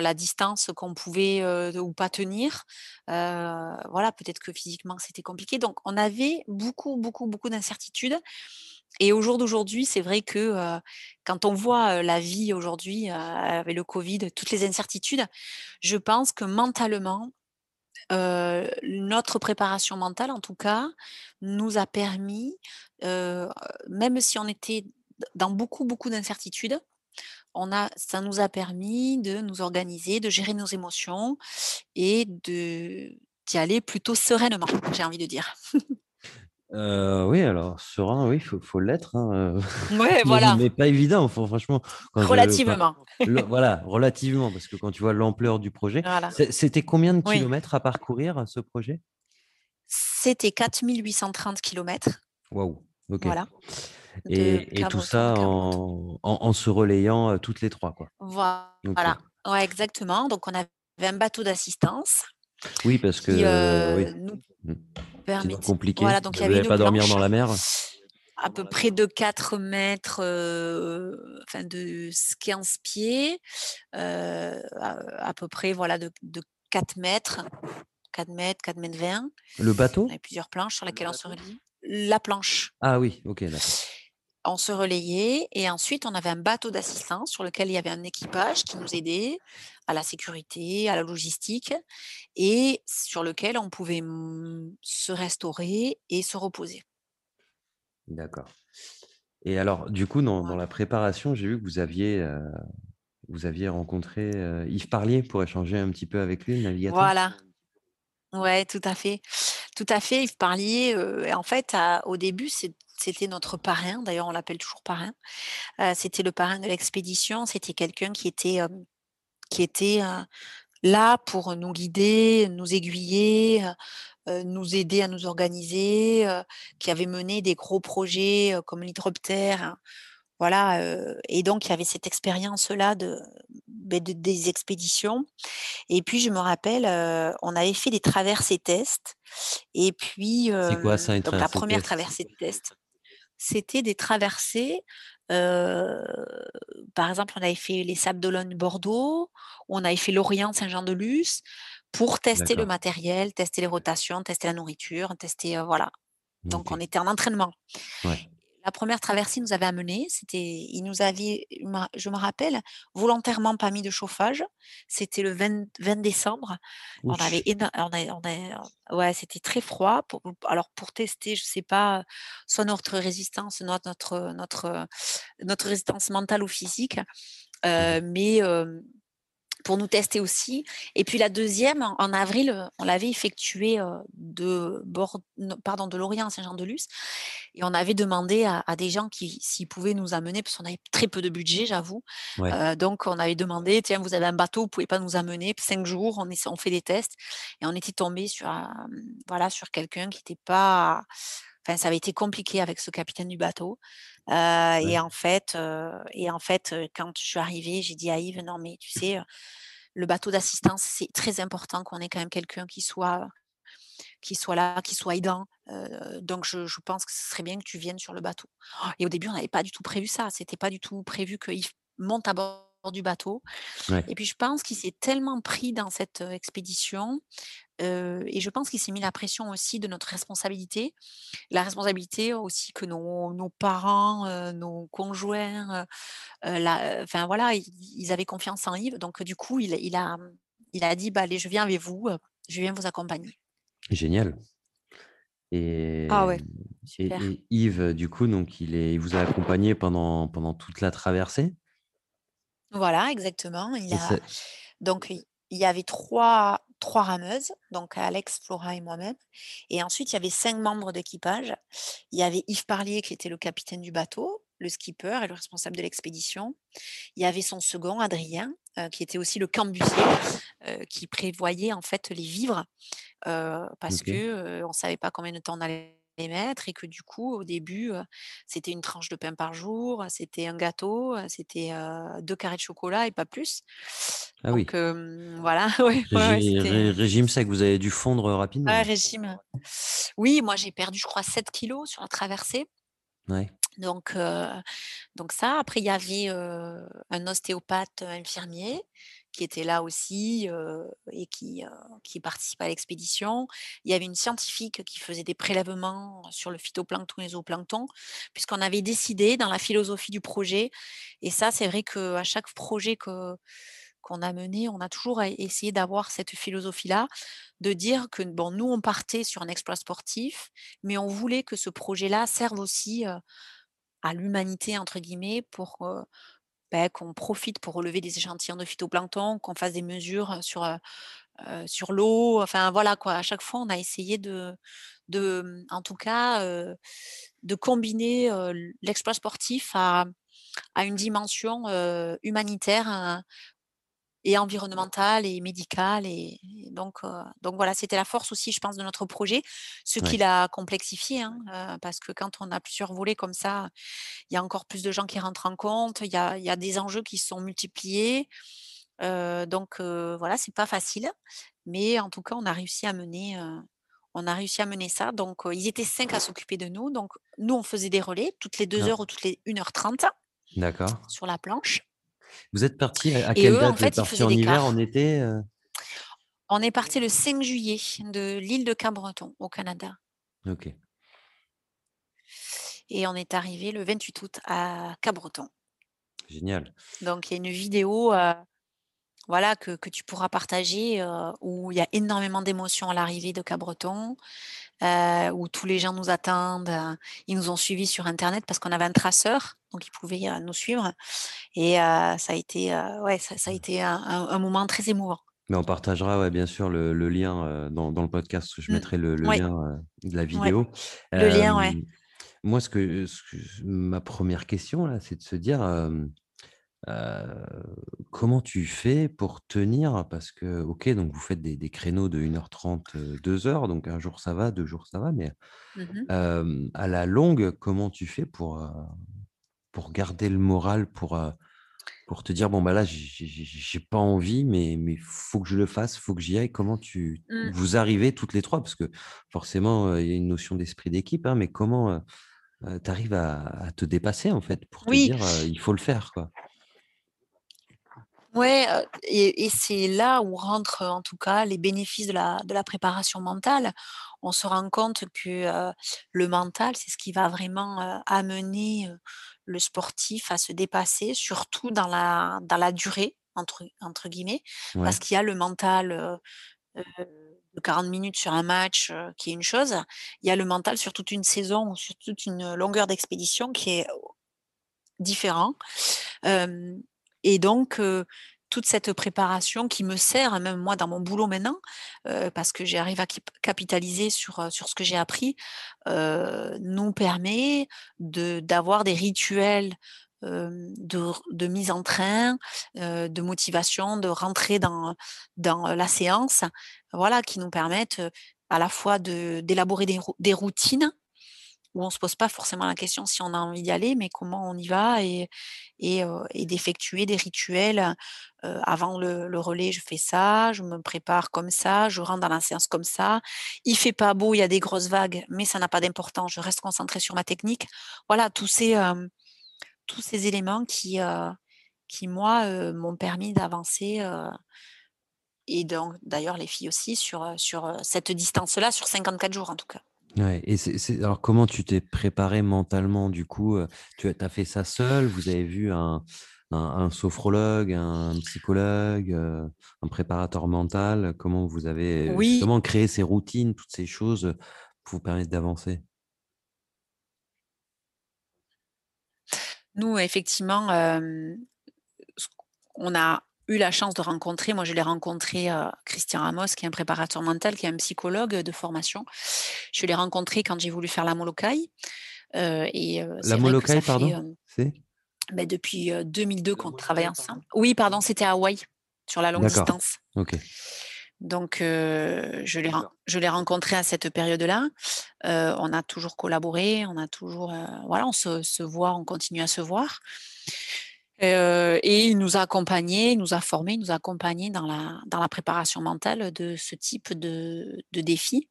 la distance qu'on pouvait, ou pas tenir. Voilà, peut-être que physiquement c'était compliqué. Donc on avait beaucoup, beaucoup, beaucoup d'incertitudes et au jour d'aujourd'hui, c'est vrai que, quand on voit, la vie aujourd'hui, avec le covid, toutes les incertitudes, je pense que mentalement, heu, notre préparation mentale en tout cas, nous a permis, heu, même si on était dans beaucoup, beaucoup d'incertitudes, on a ça nous a permis de nous organiser, de gérer nos émotions et de d'y aller plutôt sereinement, j'ai envie de dire. *laughs* Heu, oui, alors serein, oui, faut faut l'être, hein, *laughs* Ouais, mais voilà, mais pas évident. Faut franchement, quand je quand relativement. le *laughs* voilà, relativement, parce que quand tu vois l'ampleur du projet, Voilà. c'était combien de Oui. kilomètres à parcourir, ce projet? C'était 4 830 kilomètres, Waouh, OK voilà, et et tout ça en en en se relayant, heu, toutes les 3, quoi? Voilà, ouais, exactement. Donc on avait un bateau d'assistance Oui, parce qui, que oui, heu, nous mmh, compliqué. voilà, donc il y avait pas dormir planche dans la mer? à peu près de 4 mètres, heu, enfin de s 15 pieds, heu, à à peu près voilà de de 4 mètres, 4 mètres, 4 mètres 20. Le On avait bateau? plusieurs planches sur lesquelles on se relie. La planche. Ah oui, OK, d'accord. On se relayait et ensuite on avait un bateau d'assistance sur lequel il y avait un équipage qui nous aidait à la sécurité, à la logistique et sur lequel on pouvait, se restaurer et se reposer. D'accord et alors du coup, dans la préparation, j'ai vu que vous aviez, heu, vous aviez rencontré, heu, Yves Parlier pour échanger un petit peu avec lui, le navigateur? Voilà. Ouais, tout à fait. Tout à fait, Yves Parlier, et en fait, à au début, c'é c'était notre parrain, d'ailleurs on l'appelle toujours parrain. C'était le parrain de l'expédition, c'était quelqu'un qui était, qui était, heu, là pour nous guider, nous aiguiller, heu, nous aider à nous organiser, heu, qui avait mené des gros projets, comme l'Hydroptère, voilà, heu et donc il y avait cette expérience-là de de des expéditions. Et puis je me rappelle, on avait fait des traversées tests. Et puis, quoi ça, donc la première traversée de test, c'était des traversées, par exemple, on avait fait les Sables d'Olonne, Bordeaux, on avait fait Lorient, Saint-Jean-de-Luz pour tester le matériel, tester les rotations, tester la nourriture, tester, voilà. Donc on était en entraînement. Ouais. La première traversée, nous avait amenés, c'était il nous avait je me rappelle, volontairement pas mis de chauffage. C'était le 20 20 décembre. On avait Ouch! éno on a on a ouais, c'était très froid pour alors pour tester, je sais pas, soit notre résistance, notre notre notre résistance mentale ou physique, Mmh heu, mh. mais hem, pour nous tester aussi et puis la 2e en avril, on l'avait effectuée, heu, de Bord pardon, de Lorient à Saint-Jean-de-Luz et on avait demandé à à des gens qui s'ils pouvaient nous amener, parce qu'on avait très peu de budget, j'avoue. Ouais. Heu, donc on avait demandé: «Tiens, vous avez un bateau, vous pouvez pas nous amener 5 jours, on fait des tests» et on était tombés sur mmh, voilà, sur quelqu'un qui était pas enfin, ça avait été compliqué avec ce capitaine du bateau. Ouais. et en fait, heu et en fait, heu, quand je suis arrivée, j'ai dit à Yves: «Non, mais tu sais, le bateau d'assistance, c'est très important qu'on ait quand même quelqu'un qui soit qui soit là, qui soit aidant, donc je je pense que ce serait bien que tu viennes sur le bateau». Et au début, on n'avait pas du tout prévu ça, c'était pas du tout prévu que Yves monte à bord du bateau Ouais. et puis je pense qu'il s'est tellement pris dans cette, expédition, et je pense qu'il s'est mis la pression aussi de notre responsabilité. La responsabilité aussi que nos nos parents, nos conjoints, la enfin voilà, ils ils avaient confiance en Yves donc du coup, il il a, il a dit: «Bah, allez, je viens avec vous, je viens vous accompagner». Génial Ah ouais, et Yves, du coup, donc il est il vous a accompagné pendant pendant toute la traversée? Voilà, exactement. Il a donc il y avait trois trois rameuses, donc Alex, Flora et moi-même et ensuite il y avait 5 membres d'équipage. Il y avait Yves Parlier qui était le capitaine du bateau, le skipper et le responsable de l'expédition. Il y avait son second, Adrien, heu, qui était aussi le cambusier, heu, qui prévoyait en fait les vivres, heu, parce que, OK. heu, on savait pas combien de temps on allait mettre et que du coup au début, c'était une tranche de pain par jour, c'était un gâteau, c'était, heu, 2 carrés de chocolat et pas plus. Ah Donc oui. hem, voilà, *laughs* ouais, ouais, ouais, Régi ré régime sec, vous avez dû fondre, rapidement ouais, là? régime. Oui, moi j'ai perdu je crois 7 kilogrammes sur la traversée. Ouais. Donc donc ça, après il y avait, heu, un ostéopathe, infirmier qui était là aussi, et qui, qui participait à l'expédition. Il y avait une scientifique qui faisait des prélèvements sur le phytoplancton et les zooplanctons, puisqu'on avait décidé dans la philosophie du projet et ça, c'est vrai qu'à chaque projet que qu'on a mené, on a toujours essayé d'avoir cette philosophie-là, de dire que bon, nous, on partait sur un exploit sportif, mais on voulait que ce projet-là serve aussi, à «l'humanité» entre guillemets pour, bah, qu'on profite pour relever des échantillons de phytoplancton, qu'on fasse des mesures, sur, heu heu, sur l'eau, enfin voilà quoi. À chaque fois, on a essayé de de, mmh, en tout cas, heu, de combiner, l'exploit sportif à à une dimension, humanitaire, hein, et environnementale et médicale et et donc donc voilà, c'était la force aussi, je pense, de notre projet, ce qui l'a complexifié, hein, parce que quand on a plusieurs volets comme ça, il y a encore plus de gens qui rentrent en compte, il y a y a des enjeux qui sont multipliés, donc voilà, c'est pas facile, mais en tout cas, on a réussi à mener, on a réussi à mener ça, donc ils étaient 5 à s'occuper de nous, donc nous, on faisait des relais toutes les 2 Ah, heures ou toutes les 1 heure 30 d'accord. sur la planche Vous êtes partis à quelle eux, date? en Vous êtes faisaient en hiver, en été, heu? On est parti le 5 juillet de l'île de Cap-Breton au Canada OK, et on est arrivé le 28 août à Cap-Breton. génial. Donc il y a une vidéo, heu, voilà que que tu pourras partager, heu, où il y a énormément d'émotions à l'arrivée de Cap-Breton, heu, où tous les gens nous attendent, ils nous ont suivis sur internet parce qu'on avait un traceur, donc ils pouvaient, heu, nous suivre et ça a été, ouais, ça ça a été un moment très émouvant. Mais on partagera, ouais, bien sûr, le le lien, dans dans le podcast. Je Mmh. mettrai le le Ouais, lien, de la ouais, vidéo. le lien, ouais. Moi, ce que ce que je ma première question, là, c'est de se dire, comment tu fais pour tenir? Parce que, OK, donc vous faites des des créneaux de 1 heure 30, heu, 2 heures, donc un jour ça va, 2 jours ça va, mais, Mmh à la longue, comment tu fais pour, pour garder le moral, pour, heu Pour te dire: «Bon, bah, là, j'ai pas envie, mais mais faut que je le fasse, faut que j'y aille». Comment tu Mmh. vous arrivez toutes les 3 parce que forcément, heu, il y a une notion d'esprit d'équipe, hein, mais comment, heu, tu arrives à à te dépasser, en fait, pour te dire, «Il faut le faire», quoi? ouais, et et c'est là où rentrent, en tout cas, les bénéfices de la de la préparation mentale. On se rend compte que, le mental, c'est ce qui va vraiment, amener, le sportif à se dépasser, surtout dans la dans la «durée» entre entre guillemets, parce qu'il y a le mental, heu heu, de 40 minutes sur un match, heu, qui est une chose. Il y a le mental sur toute une saison ou sur toute une longueur d'expédition qui est différent. Hem et donc toute cette préparation qui me sert, hein, même moi dans mon boulot maintenant, heu, parce que j'arrive à capitaliser sur, heu, sur ce que j'ai appris, heu, nous permet d'avoir des rituels, de de mise en train, de motivation, de rentrer dans dans la séance. Voilà, qui nous permettent, à la fois d'élaborer des des routines où on se pose pas forcément la question si on a envie d'y aller, mais comment on y va et d'effectuer des rituels, avant le relais, je fais ça, je me prépare comme ça, je rentre dans la séance comme ça. Il fait pas beau, il y a des grosses vagues, mais ça n'a pas d'importance, je reste concentrée sur ma technique. Voilà, tous ces, éléments qui, moi, m'ont permis d'avancer, et donc d'ailleurs les filles aussi sur, cette distance-là, sur 54 jours en tout cas. Ouais et alors comment tu t'es préparé mentalement, du coup? Tu as fait ça seul? Vous avez vu un un un sophrologue, un psychologue, un préparateur mental? Comment vous avez, Oui, justement créé ces routines, toutes ces choses, pour vous permettre d'avancer? nous effectivement, on a eu la chance de rencontrer, moi je l'ai rencontré, heu, Christian Ramos qui est un préparateur mental, qui est un psychologue, de formation. Je l'ai rencontré quand j'ai voulu faire la Molokaï, heu et heu, La fait, pardon? hem, C'est? beh, depuis, heu, 2002 qu'on travaille ensemble. Oui, pardon, c'était à Hawaï, sur la longue D'accord, distance. OK. Donc heu, je l'ai ren je l'ai rencontré à cette période-là. On a toujours collaboré, on a toujours, voilà, on se se voit, on continue à se voir. Heu et il nous a accompagnés, il nous a formés, il nous a accompagnés dans la dans la préparation mentale de ce type de de défi.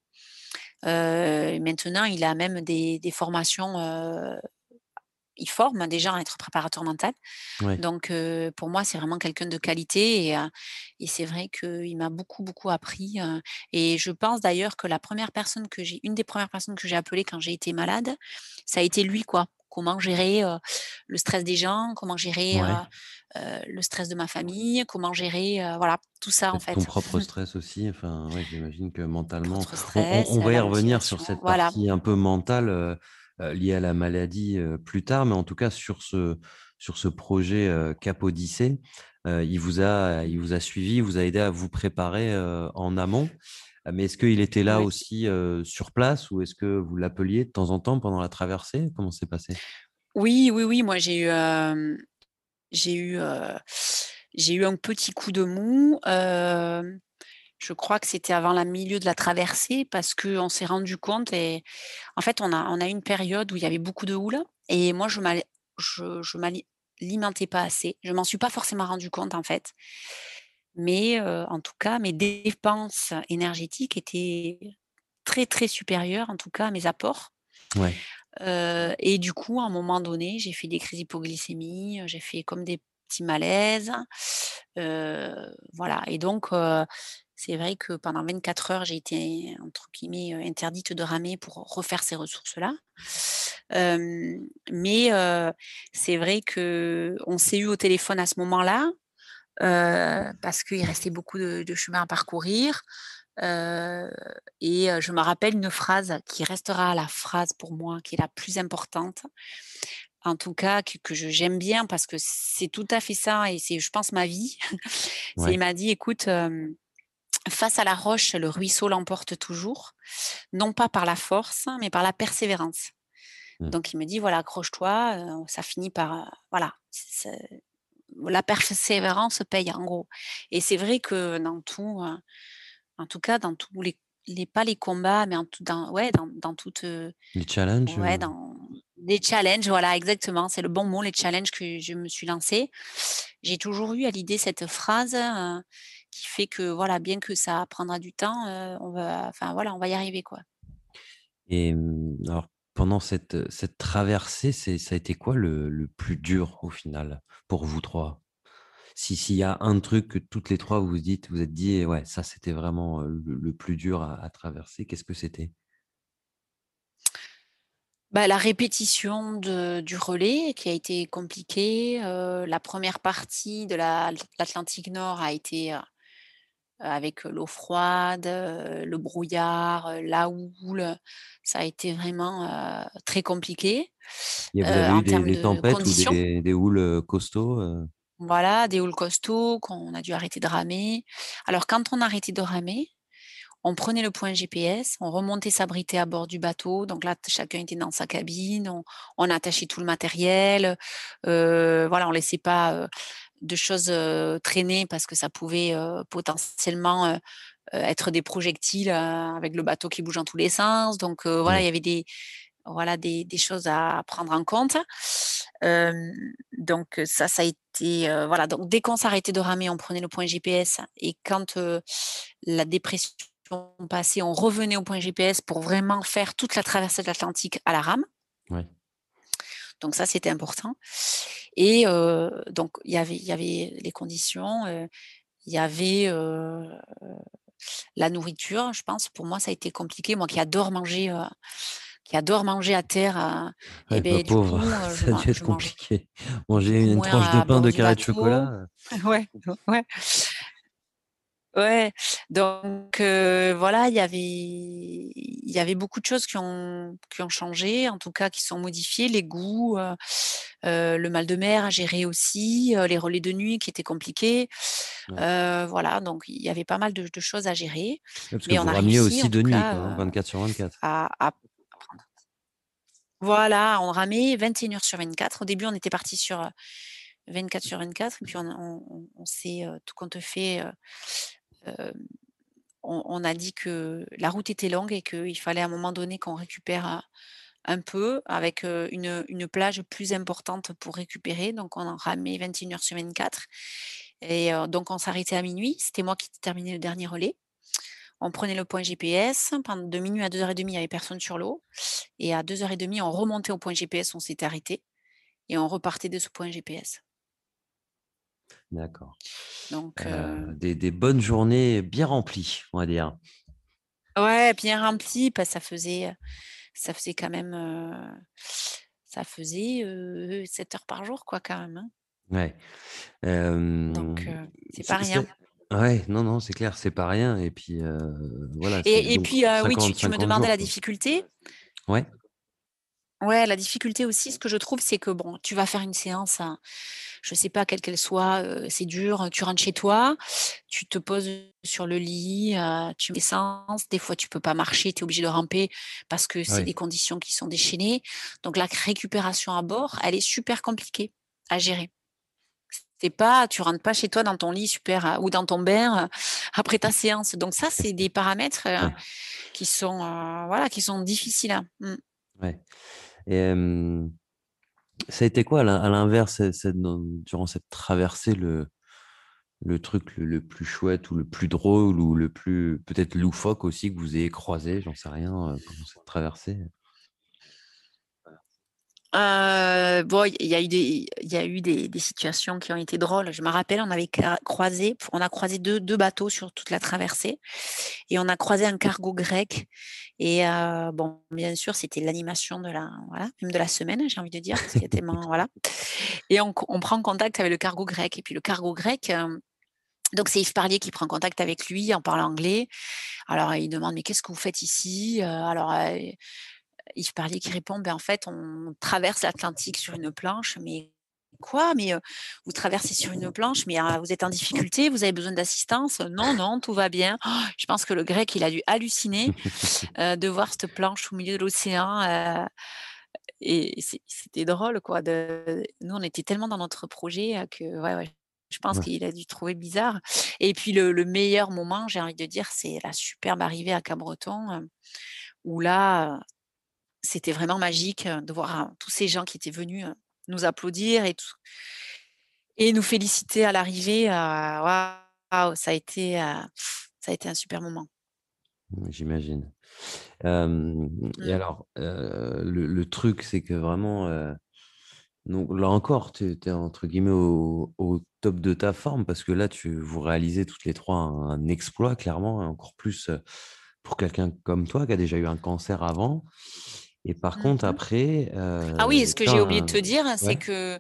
Et maintenant, il a même des des formations, heu, il forme déjà à être préparateur mental. Ouais. Donc pour moi, c'est vraiment quelqu'un de qualité et et c'est vrai qu'il m'a beaucoup, beaucoup appris, et je pense d'ailleurs que la première personne que j'ai une des premières personnes que j'ai appelées quand j'ai été malade, ça a été lui, quoi. Comment gérer, le stress des gens, comment gérer, Ouais. le stress de ma famille, comment gérer, voilà, tout ça, en Et ton fait. propre stress aussi, enfin, ouais, j'imagine que mentalement on on stress, on heu, va y revenir sur cette voilà. partie un peu mentale, liée à la maladie, plus tard, mais en tout cas sur ce sur ce projet, heu, Cap Odyssée, heu, il vous a il vous a suivi, il vous a aidé à vous préparer, en amont. Heu, mais est-ce qu'il était là Oui. aussi, sur place ou est-ce que vous l'appeliez de temps en temps pendant la traversée? Comment c'est passé? Oui, oui, oui, moi j'ai eu, J'ai eu, j'ai eu un petit coup de mou, je crois que c'était avant la milieu de la traversée parce qu'on s'est rendu compte et en fait, on a on a eu une période où il y avait beaucoup de houle et moi je m'al je je m'alimentais pas assez. Je m'en suis pas forcément rendu compte, en fait, mais en tout cas, mes dépenses énergétiques étaient très, très supérieures, en tout cas, à mes apports, Ouais, et du coup, à un moment donné, j'ai fait des crises d'hypoglycémie, j'ai fait comme des petits malaises, voilà. Et donc c'est vrai que pendant 24 heures, j'ai été entre guillemets, «interdite de ramer» pour refaire ces ressources-là. Mais c'est vrai qu'on s'est eu au téléphone à ce moment-là, heu, parce qu'il restait beaucoup de de chemin à parcourir, heu et heu, je me rappelle une phrase qui restera la phrase pour moi qui est la plus importante, en tout cas que que je j'aime bien parce que c'est tout à fait ça et c'est je pense ma vie. *laughs* Il m'a dit: «Écoute, face à la roche, le ruisseau l'emporte toujours, non pas par la force, mais par la persévérance». Mmh. Donc il me dit: «Voilà, accroche-toi, ça finit par, voilà, la persévérance paye en gros» et c'est vrai que dans tout, heu, en tout cas dans tous les les pas les combats, mais en tout dans ouais, dans dans toute, heu, Les challenges, ouais, heu? dans Des challenges, voilà, exactement, c'est le bon mot, les challenges que je me suis lancée. J'ai toujours eu à l'idée cette phrase, qui fait que, voilà, bien que ça prendra du temps, on va enfin, voilà, on va y arriver, quoi. Et mmh, alors pendant cette, heu, cette traversée, ça a été quoi le le plus dur au final pour vous 3? Si s'il y a un truc que toutes les 3 vous dites vous êtes dit: «Ouais, ça c'était vraiment, heu, le plus dur à traverser», qu'est-ce que c'était? Bah, la répétition de du relais qui a été compliquée, heu, la première partie de la l'Atlantique Nord a été, avec l'eau froide, le brouillard, la houle, ça a été vraiment, très compliqué, Et vous avez eu en des termes des de tempêtes ou des des houles, costauds? Voilà, des houles costauds qu'on a dû arrêter de ramer. Alors quand on arrêtait de ramer, on prenait le point GPS, on remontait s'abriter à bord du bateau, donc là, chacun était dans sa cabine, on on attachait tout le matériel, heu, voilà, on laissait pas, de choses, heu, traîner parce que ça pouvait, potentiellement, être des projectiles, avec le bateau qui bouge dans tous les sens, donc voilà, il Ouais. y avait des voilà, des des choses à prendre en compte. Donc ça, ça a été, voilà, donc dès qu'on s'arrêtait de ramer, on prenait le point GPS et quand, la dépression passait, on revenait au point GPS pour vraiment faire toute la traversée de l'Atlantique à la rame. Ouais. Donc ça, c'était important et donc il y avait il y avait les conditions, il y avait, la nourriture, je pense. Pour moi, ça a été compliqué, moi qui adore manger, qui adore manger à terre, et Ouais, beh, du pauvre, coup, *laughs* ça a dû être compliqué. Manger une tranche de pain, bord 2 du carrés de chocolat, *laughs* Ouais, ouais. Ouais, donc voilà, il y avait il y avait beaucoup de choses qui ont qui ont changé, en tout cas qui sont modifiées, les goûts, le mal de mer à gérer aussi, les relais de nuit qui étaient compliqués. ouais. Voilà, donc il y avait pas mal de de choses à gérer, Ouais, parce que mais on vous a ramiez réussi aussi de nuit cas, quoi, hein, heu, 24/24? à à apprendre. Voilà, on ramait 21 heures sur 24. Au début, on était partis sur, heu, 24/24 et puis on on on s'est, tout compte fait, on on a dit que la route était longue et qu'il fallait à un moment donné qu'on récupère, un peu avec, heu, une plage plus importante pour récupérer. Donc on a ramé 21 heures sur 24 et heu, donc on s'arrêtait à minuit. C'était moi qui terminais le dernier relais. On prenait le point GPS, pen de 12:00 à 2:30, il y avait personne sur l'eau et à 2:30, on remontait au point GPS, on s'était arrêté et on repartait de ce point GPS. D'accord. Donc Heu, heu, des des bonnes journées bien remplies, on va dire. ouais, bien rempli, parce ça faisait, heu, ça faisait quand même, ça faisait, heu, 7 heures par jour quoi quand même, hein. Ouais. Donc c'est pas rien. ouais, non, non, c'est clair, c'est pas rien et puis, voilà, Et et puis, oui, tu tu me 50-50 demandais jours, la difficulté. Ouais, Ouais, la difficulté aussi, ce que je trouve, c'est que bon, tu vas faire une séance, hein, je sais pas quelle qu'elle soit, c'est dur, tu rentres chez toi, tu te poses sur le lit, tu mets l'essence, des fois tu peux pas marcher, tu es obligé de ramper parce que c'est des conditions qui sont déchaînées. Donc la récupération à bord, elle est super compliquée à gérer. C'est pas tu rentres pas chez toi dans ton lit super, ou dans ton bain, après ta séance. Donc ça, c'est des paramètres, qui sont, voilà, qui sont difficiles, hein. Mmh. Ouais et ça a été quoi à l'in à l'inverse, durant cette traversée le le truc le plus chouette ou le plus drôle ou le plus peut-être loufoque aussi que vous ayez croisé, j'en sais rien, heu, pendant cette traversée? Heu, bon, il y a eu des y a eu des des situations qui ont été drôles. Je me rappelle, on avait croisé on a croisé deux deux bateaux sur toute la traversée et on a croisé un cargo grec et heu, bon, bien sûr, c'était l'animation de la voilà, même de la semaine, j'ai envie de dire, parce qu'il y a tellement *laughs* voilà et on on prend contact avec le cargo grec et puis le cargo grec, hem, donc c'est Yves Parlier qui prend contact avec lui en parlant anglais. Alors il demande: «Mais qu'est-ce que vous faites ici?» alors, Yves Parlier qui répond: «Ben, en fait, on traverse l'Atlantique sur une planche». «Mais quoi? Mais, vous traversez sur une planche, mais, heu, vous êtes en difficulté? Vous avez besoin d'assistance?» «Non, non, tout va bien». Oh, je pense que le grec, il a dû halluciner, *laughs* de voir cette planche au milieu de l'océan, et c'était drôle, quoi, de nous, on était tellement dans notre projet, que ouais, ouais, je pense Ouais. qu'il a dû trouver bizarre et puis le le meilleur moment, j'ai envie de dire, c'est la superbe arrivée à Cabreton, où là, c'était vraiment magique, de voir, heu, tous ces gens qui étaient venus, nous applaudir et tout et nous féliciter à l'arrivée, waouh, ça a été, ça a été un super moment. J'imagine. Et Mmh. alors, le le truc, c'est que vraiment, donc là encore, tu es entre guillemets «au au top de ta forme» parce que là, tu vous réalisez toutes les 3 un un exploit clairement et encore plus, pour quelqu'un comme toi qui a déjà eu un cancer avant et par Mmh contre mh. après, Ah oui ce que j'ai oublié de te dire, c'est que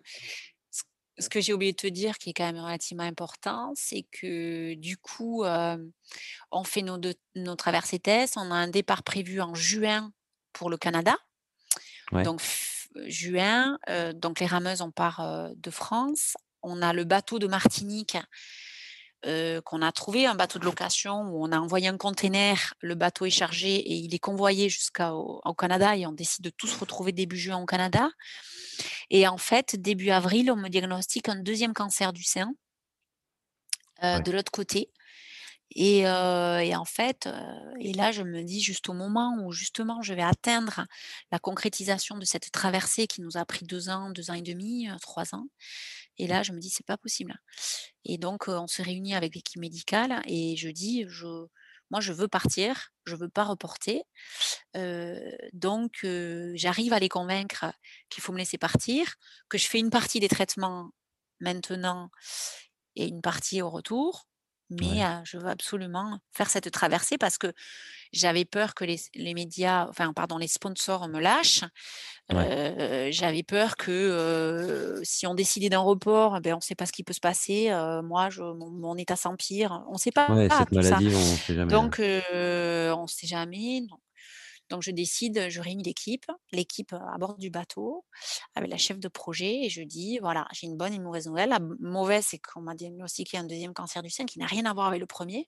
ce que j'ai oublié de te dire qui est quand même relativement important, c'est que du coup, on fait nos deux nos traversées tests, on a un départ prévu en juin pour le Canada. Ouais. Donc juin, donc les rameuses, on part, de France. On a le bateau de Martinique, heu, qu'on a trouvé, un bateau de location où on a envoyé un container, le bateau est chargé et il est convoyé jusqu'au au Canada et on décide de tous retrouver début juin au Canada et en fait, début avril, on me diagnostique un deuxième cancer du sein Ouais. de l'autre côté et et en fait, et là, je me dis juste au moment où justement je vais atteindre la concrétisation de cette traversée qui nous a pris 2 ans, 2 ans et demi, 3 ans et là, je me dis: «C'est pas possible» et donc on se réunit avec l'équipe médicale et je dis: «Je moi, je veux partir, je veux pas reporter». Donc j'arrive à les convaincre qu'il faut me laisser partir, que je fais une partie des traitements maintenant et une partie au retour, mais Ouais. je veux absolument faire cette traversée parce que j'avais peur que les les médias, enfin pardon, les sponsors me lâchent. Ouais. J'avais peur que, si on décidait d'un report, beh, on ne sait pas ce qui peut se passer, moi je mon mon état s'empire, on ne sait pas Ouais, cette ça. on sait jamais. Donc on ne sait jamais, donc donc je décide, je réunis l'équipe, l'équipe, à bord du bateau avec la chef de projet et je dis: «Voilà, j'ai une bonne et une mauvaise nouvelle». La mauvaise, c'est qu'on m'a diagnostiqué un deuxième cancer du sein qui n'a rien à voir avec le premier.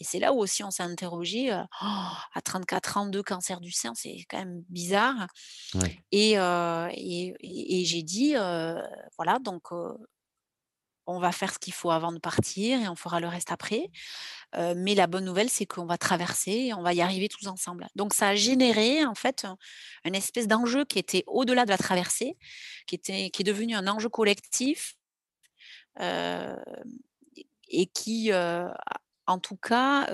et c'est là où aussi on s'est interrogé, heu, à 34 ans, 2 cancers du sein, c'est quand même bizarre Ouais. et et et et j'ai dit, «Voilà donc on va faire ce qu'il faut avant de partir et on fera le reste après». Heu, mais la bonne nouvelle, c'est qu'on va traverser et on va y arriver tous ensemble. Donc ça a généré en fait, un une espèce d'enjeu qui était au-delà de la traversée, qui était qui est devenu un enjeu collectif, et qui, en tout cas,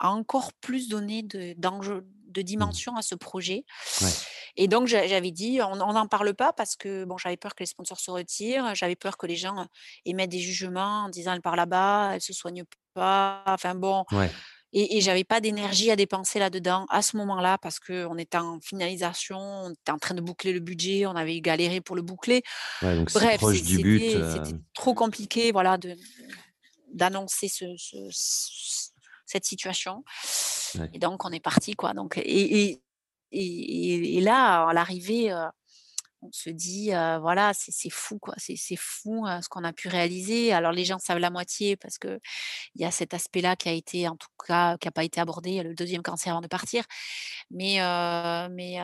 a encore plus donné de d'enjeu, de Mmh. dimension à ce projet Ouais. et donc j'a j'avais dit: «On n'en parle pas» parce que bon, j'avais peur que les sponsors se retirent, j'avais peur que les gens, émettent des jugements en disant: «Elle part là-bas, elle se soigne pas», enfin bon Ouais. et et j'avais pas d'énergie à dépenser là-dedans à ce moment-là parce qu'on était en finalisation, on était en train de boucler le budget, on avait galéré pour le boucler. Ouais, donc si Bref, proche c'est du but, c'était c'était trop compliqué, voilà, de d'annoncer ce cette situation ouais. et donc on est parti, quoi, donc et et et et là, à l'arrivée, heu, on se dit, heu, voilà, c'est c'est fou, quoi, c'est fou, heu, ce qu'on a pu réaliser. Alors les gens savent la moitié parce qu'il y a cet aspect-là qui a été en tout cas, qui a pas été abordé, le deuxième cancer avant de partir. Mais mais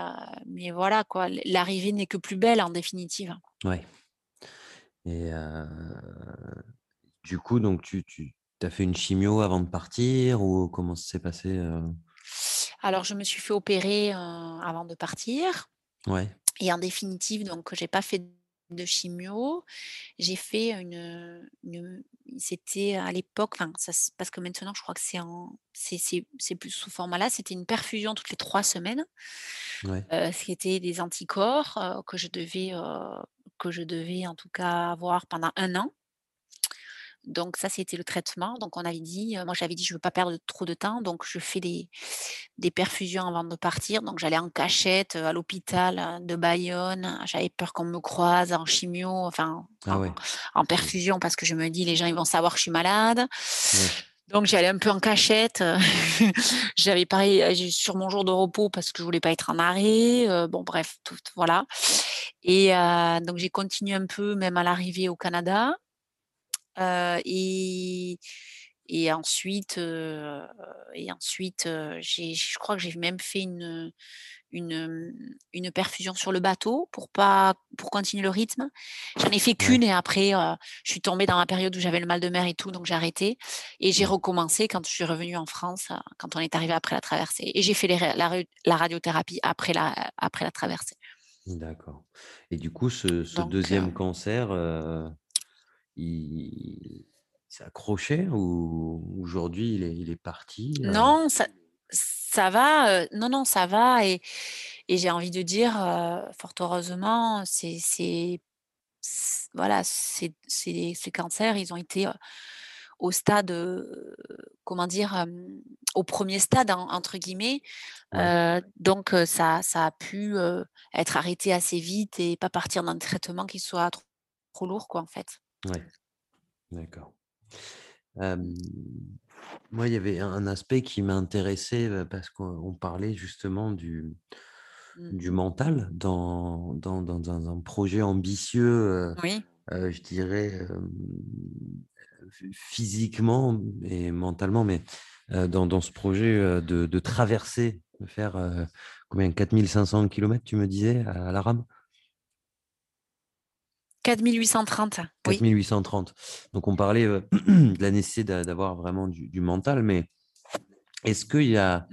mais voilà, quoi, l'arrivée n'est que plus belle en définitive. Ouais et du coup, donc tu tu as fait une chimio avant de partir ou comment ça s'est passé, heu? Alors je me suis fait opérer, heu, avant de partir Ouais, et en définitive donc j'ai pas fait de chimio. J'ai fait une, une c'était à l'époque, enfin ça parce que maintenant je crois que c'est en c'est c'est c'est plus sous format là, c'était une perfusion toutes les 3 semaines, ouais, heu, c'était des anticorps, heu, que je devais, heu, que je devais en tout cas avoir pendant un an. Donc ça, c'était le traitement. Donc on avait dit, heu, moi j'avais dit: «Je veux pas perdre trop de temps, donc je fais des des perfusions avant de partir». Donc j'allais en cachette, heu, à l'hôpital, heu, de Bayonne. J'avais peur qu'on me croise en chimio, enfin ah en ouais, en c'est perfusion parce que je me dis: «Les gens, ils vont savoir que je suis malade». ouais, Donc j'y allais un peu en cachette, *laughs* j'avais pareil, sur mon jour de repos parce que je voulais pas être en arrêt, bon bref, tout voilà et donc j'ai continué un peu même à l'arrivée au Canada. Heu et et ensuite, heu et ensuite, j'ai je crois que j'ai même fait une, une, perfusion sur le bateau pour pas pour continuer le rythme. J'en ai fait qu'1 et après, je suis tombée dans la période où j'avais le mal de mer et tout, donc j'ai arrêté et j'ai Mmh. recommencé quand je suis revenue en France, quand on est arrivé après la traversée et j'ai fait les la radiothérapie après la après la traversée. D'accord et du coup, ce ce Donc heu 2e cancer, il s'est accroché ou aujourd'hui il est il est parti, heu? Non, ça ça va, heu, non, non, ça va et et j'ai envie de dire, heu, fort heureusement, c'est voilà, ces ces ces cancers, ils ont été, au stade, comment dire? «au 1er stade» en entre guillemets, Ouais. donc ça ça a pu, être arrêté assez vite et pas partir dans un traitement qui soit trop trop lourd quoi, en fait. Ouais, d'accord. Moi, il y avait un aspect qui m'intéressait parce qu'on parlait justement du, mmh. du mental dans, dans, dans, un projet ambitieux, oui. je dirais physiquement et mentalement, mais dans, ce projet de, de traverser, de faire combien 4500 km, tu me disais, à l'Arabe? 4830. 4830. Oui. Donc on parlait euh, *clears throat* de la nécessité d'avoir vraiment du, mental, mais est-ce qu'il y a,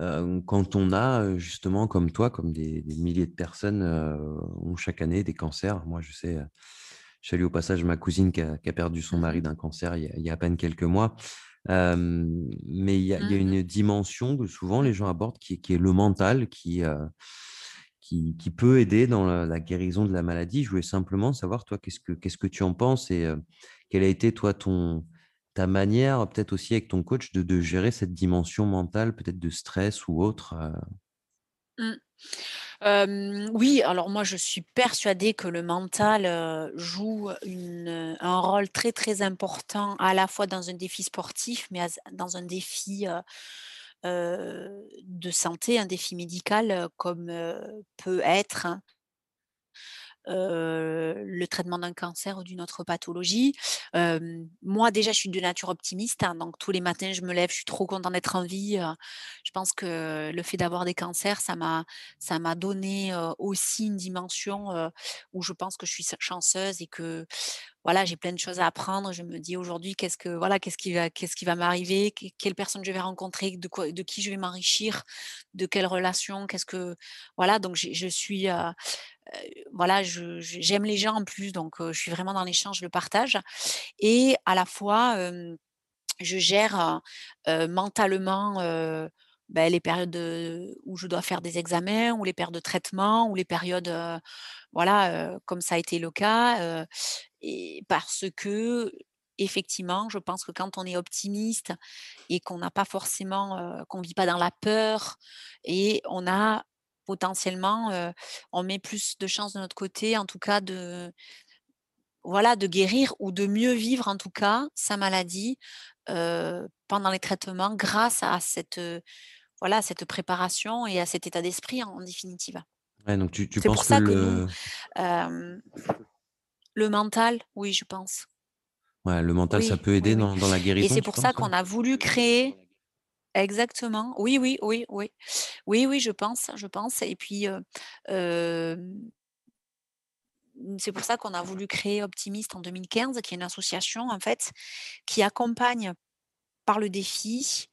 euh, quand on a euh, justement comme toi, comme des, milliers de personnes ont chaque année des cancers, moi je sais, je salue au passage ma cousine qui a, perdu son mari d'un cancer il y, a, à peine quelques mois. mais il y, a, une dimension que souvent les gens abordent qui, qui est le mental, qui, qui peut aider dans la guérison de la maladie. Je voulais simplement savoir, toi, qu'est-ce que que tu en penses et heu, quelle a été, toi, ton ta manière, peut-être aussi avec ton coach, de gérer cette dimension mentale, peut-être de stress ou autre, heu? Mmh. Oui, alors moi, je suis persuadée que le mental, heu, joue un rôle très, très important à la fois dans un défi sportif, mais dans un défi, heu, de santé, un défi médical, heu, comme, heu, peut être heu, le traitement d'un cancer ou d'une autre pathologie. Moi, déjà, je suis de nature optimiste, hein, donc tous les matins, je me lève, je suis trop contente d'être en vie, je pense que le fait d'avoir des cancers, ça m'a ça m'a donné, aussi une dimension, où je pense que je suis chanceuse et que, voilà, j'ai plein de choses à apprendre. Je me dis aujourd'hui: «Qu'est-ce que voilà, qu'est-ce qui va qu'est-ce qui va m'arriver? Qu quelle personne je vais rencontrer? De quoi de qui je vais m'enrichir? De quelles relations? Qu'est-ce que» voilà, donc je suis, heu heu, voilà, j'aime les gens en plus, donc je suis vraiment dans l'échange, le partage et à la fois, je gère, mentalement, bah, les périodes, où je dois faire des examens ou les périodes de traitement ou les périodes, heu, voilà, heu, comme ça a été le cas, heu et parce qu'effectivement, je pense que quand on est optimiste et qu'on n'a pas forcément, qu'on vit pas dans la peur et on a potentiellement, on met plus de chances de notre côté, en tout cas de voilà, de guérir ou de mieux vivre, en tout cas, sa maladie, pendant les traitements grâce à cette, voilà, cette préparation et à cet état d'esprit, en définitive. Ouais, donc tu tu C'est pour penses que ça que nous, le le mental, oui, je pense. Ouais, le mental, ça peut aider oui dans dans la et guérison, c'est tu pour ça penses, qu'on a voulu créer exactement, oui, oui, oui, oui. Oui, oui, je pense je pense et puis, c'est pour ça qu'on a voulu créer Optimist en 2015, qui est une association, en fait, qui accompagne par le défi,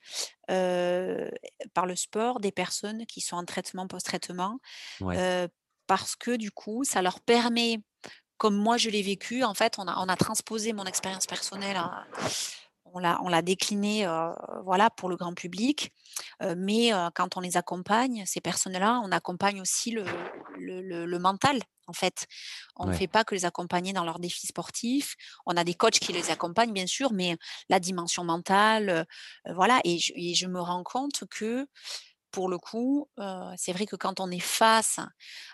par le sport, des personnes qui sont en traitement, post-traitement, Ouais. parce que, du coup, ça leur permet, comme moi je l'ai vécu, en fait, on a on a transposé mon expérience personnelle, on l'a on l'a déclinée, heu, voilà, pour le grand public, heu, mais heu, quand on les accompagne, ces personnes-là, on accompagne aussi le le le le mental, en fait. On ne Ouais. fait pas que les accompagner dans leurs défis sportifs. On a des coachs qui les accompagnent, bien sûr, mais la dimension mentale, voilà et je et je me rends compte que, pour le coup, heu, c'est vrai que quand on est face, heu,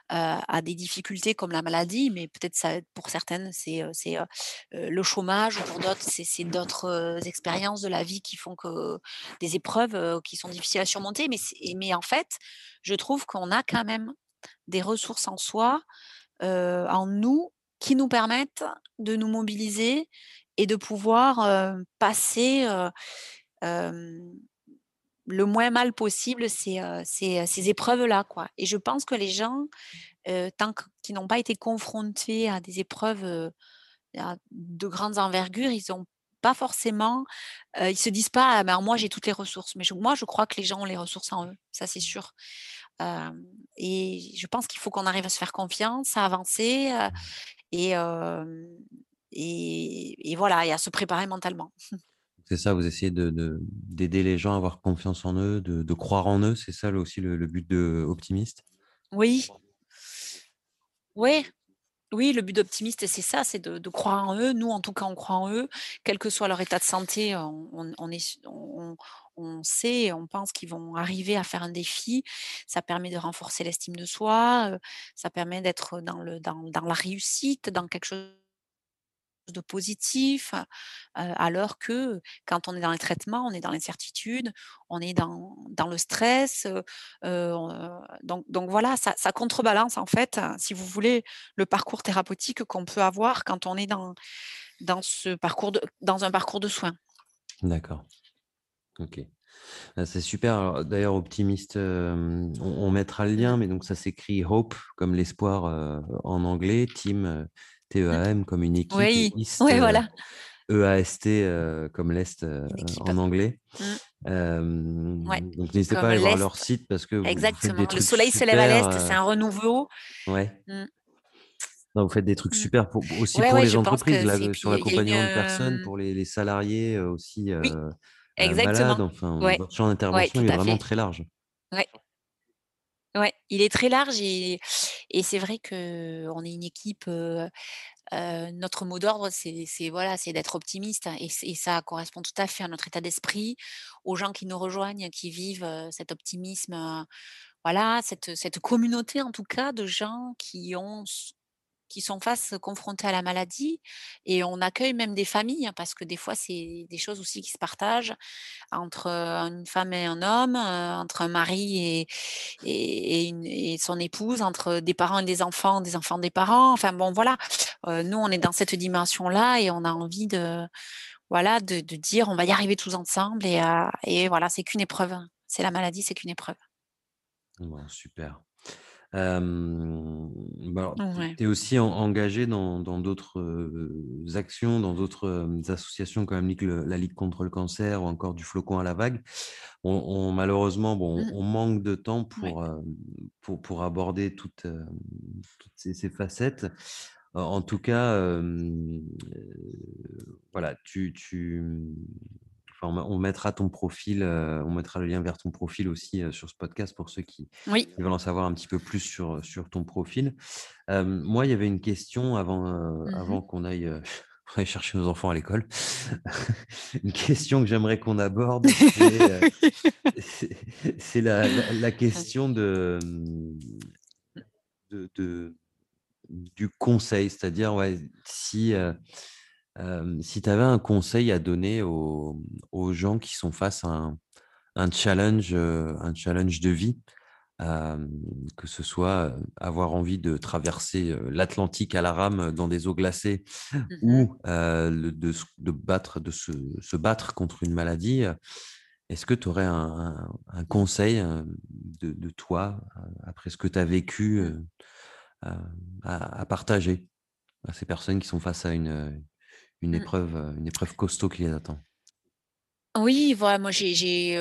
à des difficultés comme la maladie, mais peut-être ça pour certaines, c'est, heu, le chômage ou pour d'autres, c'est d'autres, expériences de la vie qui font que des épreuves, qui sont difficiles à surmonter, mais mais en fait, je trouve qu'on a quand même des ressources en soi, en nous, qui nous permettent de nous mobiliser et de pouvoir, passer, le moins mal possible ces, ces, ces épreuves-là, quoi et je pense que les gens, tant qu'ils n'ont pas été confrontés à des épreuves, de grandes envergures, ils ont pas forcément, ils se disent pas: «Ah ben moi j'ai toutes les ressources», mais je moi je crois que les gens ont les ressources en eux, ça c'est sûr. Et je pense qu'il faut qu'on arrive à se faire confiance, à avancer, et et et voilà et à se préparer mentalement. *laughs* C'est ça, vous essayez de de d'aider les gens à avoir confiance en eux, de croire en eux, c'est ça aussi le but de Optimiste? Oui, oui, oui, le but d'Optimiste, c'est ça, c'est de croire en eux. Nous, en tout cas, on croit en eux, quel que soit leur état de santé, on est on on sait on pense qu'ils vont arriver à faire un défi. Ça permet de renforcer l'estime de soi, heu, ça permet d'être dans le dans dans la réussite, dans quelque chose de positif, alors que quand on est dans les traitements, on est dans l'incertitude, on est dans dans le stress, heu, donc donc voilà, ça ça contrebalance en fait, heu, si vous voulez, le parcours thérapeutique qu'on peut avoir quand on est dans dans ce parcours de dans un parcours de soins. D'accord, OK. Ah, c'est super. D'ailleurs, optimiste, on mettra le lien, mais donc ça s'écrit hope comme l'espoir, en anglais, team. T-E-A-M comme une équipe Oui, East, heu, voilà, E-A-S-T, heu, comme l'Est, équipe. en anglais. Mmh, ouais, donc n'hésitez pas à aller voir leur site parce que vous vous faites des exactement. Le soleil se lève à l'Est, c'est un renouveau. ouais. Mmh, Non, vous faites des trucs mmh. super pour aussi Ouais, pour ouais, les entreprises, là, sur l'accompagnement de personnes, pour les les salariés, aussi, oui, heu, malades, exactement. enfin, votre champ d'intervention, est vraiment fait. très large. Ouais. Il est très large et c'est vrai qu'on est une équipe, notre mot d'ordre, c'est voilà, c'est d'être optimiste et ça correspond tout à fait à notre état d'esprit, aux gens qui nous rejoignent, qui vivent, cet optimisme, voilà, cette cette communauté en tout cas de gens qui ont qui sont face confrontés à la maladie et on accueille même des familles, hein, parce que des fois, c'est des choses aussi qui se partagent entre, une femme et un homme, entre un mari et et son épouse, entre des parents et des enfants, des enfants des parents. Enfin bon, voilà, nous, on est dans cette dimension-là et on a envie de voilà, de dire: «On va y arriver tous ensemble» et et voilà, c'est qu'une épreuve. hein. C'est la maladie, c'est qu'une épreuve. Bon, super. Bah, alors, tu es aussi en engagé dans d'autres, actions, dans d'autres, hem, associations comme le la Ligue contre le cancer ou encore du Flocon à la vague. On on malheureusement, bon, Mmh. on manque de temps pour, pour pour aborder toutes, ces ces facettes. En tout cas, voilà, tu tu, enfin, on mettra ton profil, heu, on mettra le lien vers ton profil aussi, heu, sur ce podcast pour ceux qui Oui. qui veulent en savoir un petit peu plus sur, sur ton profil. Hem, moi, il y avait une question avant, Mmh avant qu'on aille, *laughs* chercher nos enfants à l'école. *laughs* Une question que j'aimerais qu'on aborde, c'est, *laughs* la la la question de, mmh, de de du conseil. C'est-à-dire, ouais, si, si tu avais un conseil à donner aux aux gens qui sont face à un un challenge, un challenge de vie, que ce soit, avoir envie de traverser, l'Atlantique à la rame dans des eaux glacées Mmh ou, le de battre de se se battre contre une maladie, est-ce que tu aurais un un un conseil, de de toi, après ce que tu as vécu, Mmh. à partager à ces personnes qui sont face à une, une Mmh. épreuve, une épreuve costaud qui les attend? Oui, voilà, moi j'ai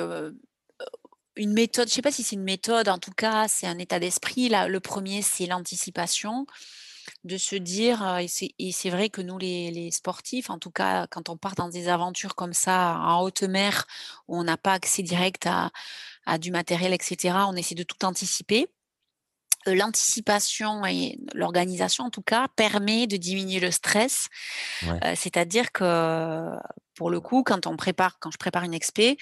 une méthode, je sais pas si c'est une méthode, en tout cas, c'est un état d'esprit. Là, le premier c'est l'anticipation, de se dire, et c'est et c'est vrai que nous les les sportifs, en tout cas, quand on part dans des aventures comme ça en haute mer, où on n'a pas accès direct à à du matériel et cetera, on essaie de tout anticiper. Heu, l'anticipation et l'organisation, en tout cas, permet de diminuer le stress Ouais, Heu, c'est-à-dire que, pour le coup, quand on prépare quand je prépare une expé,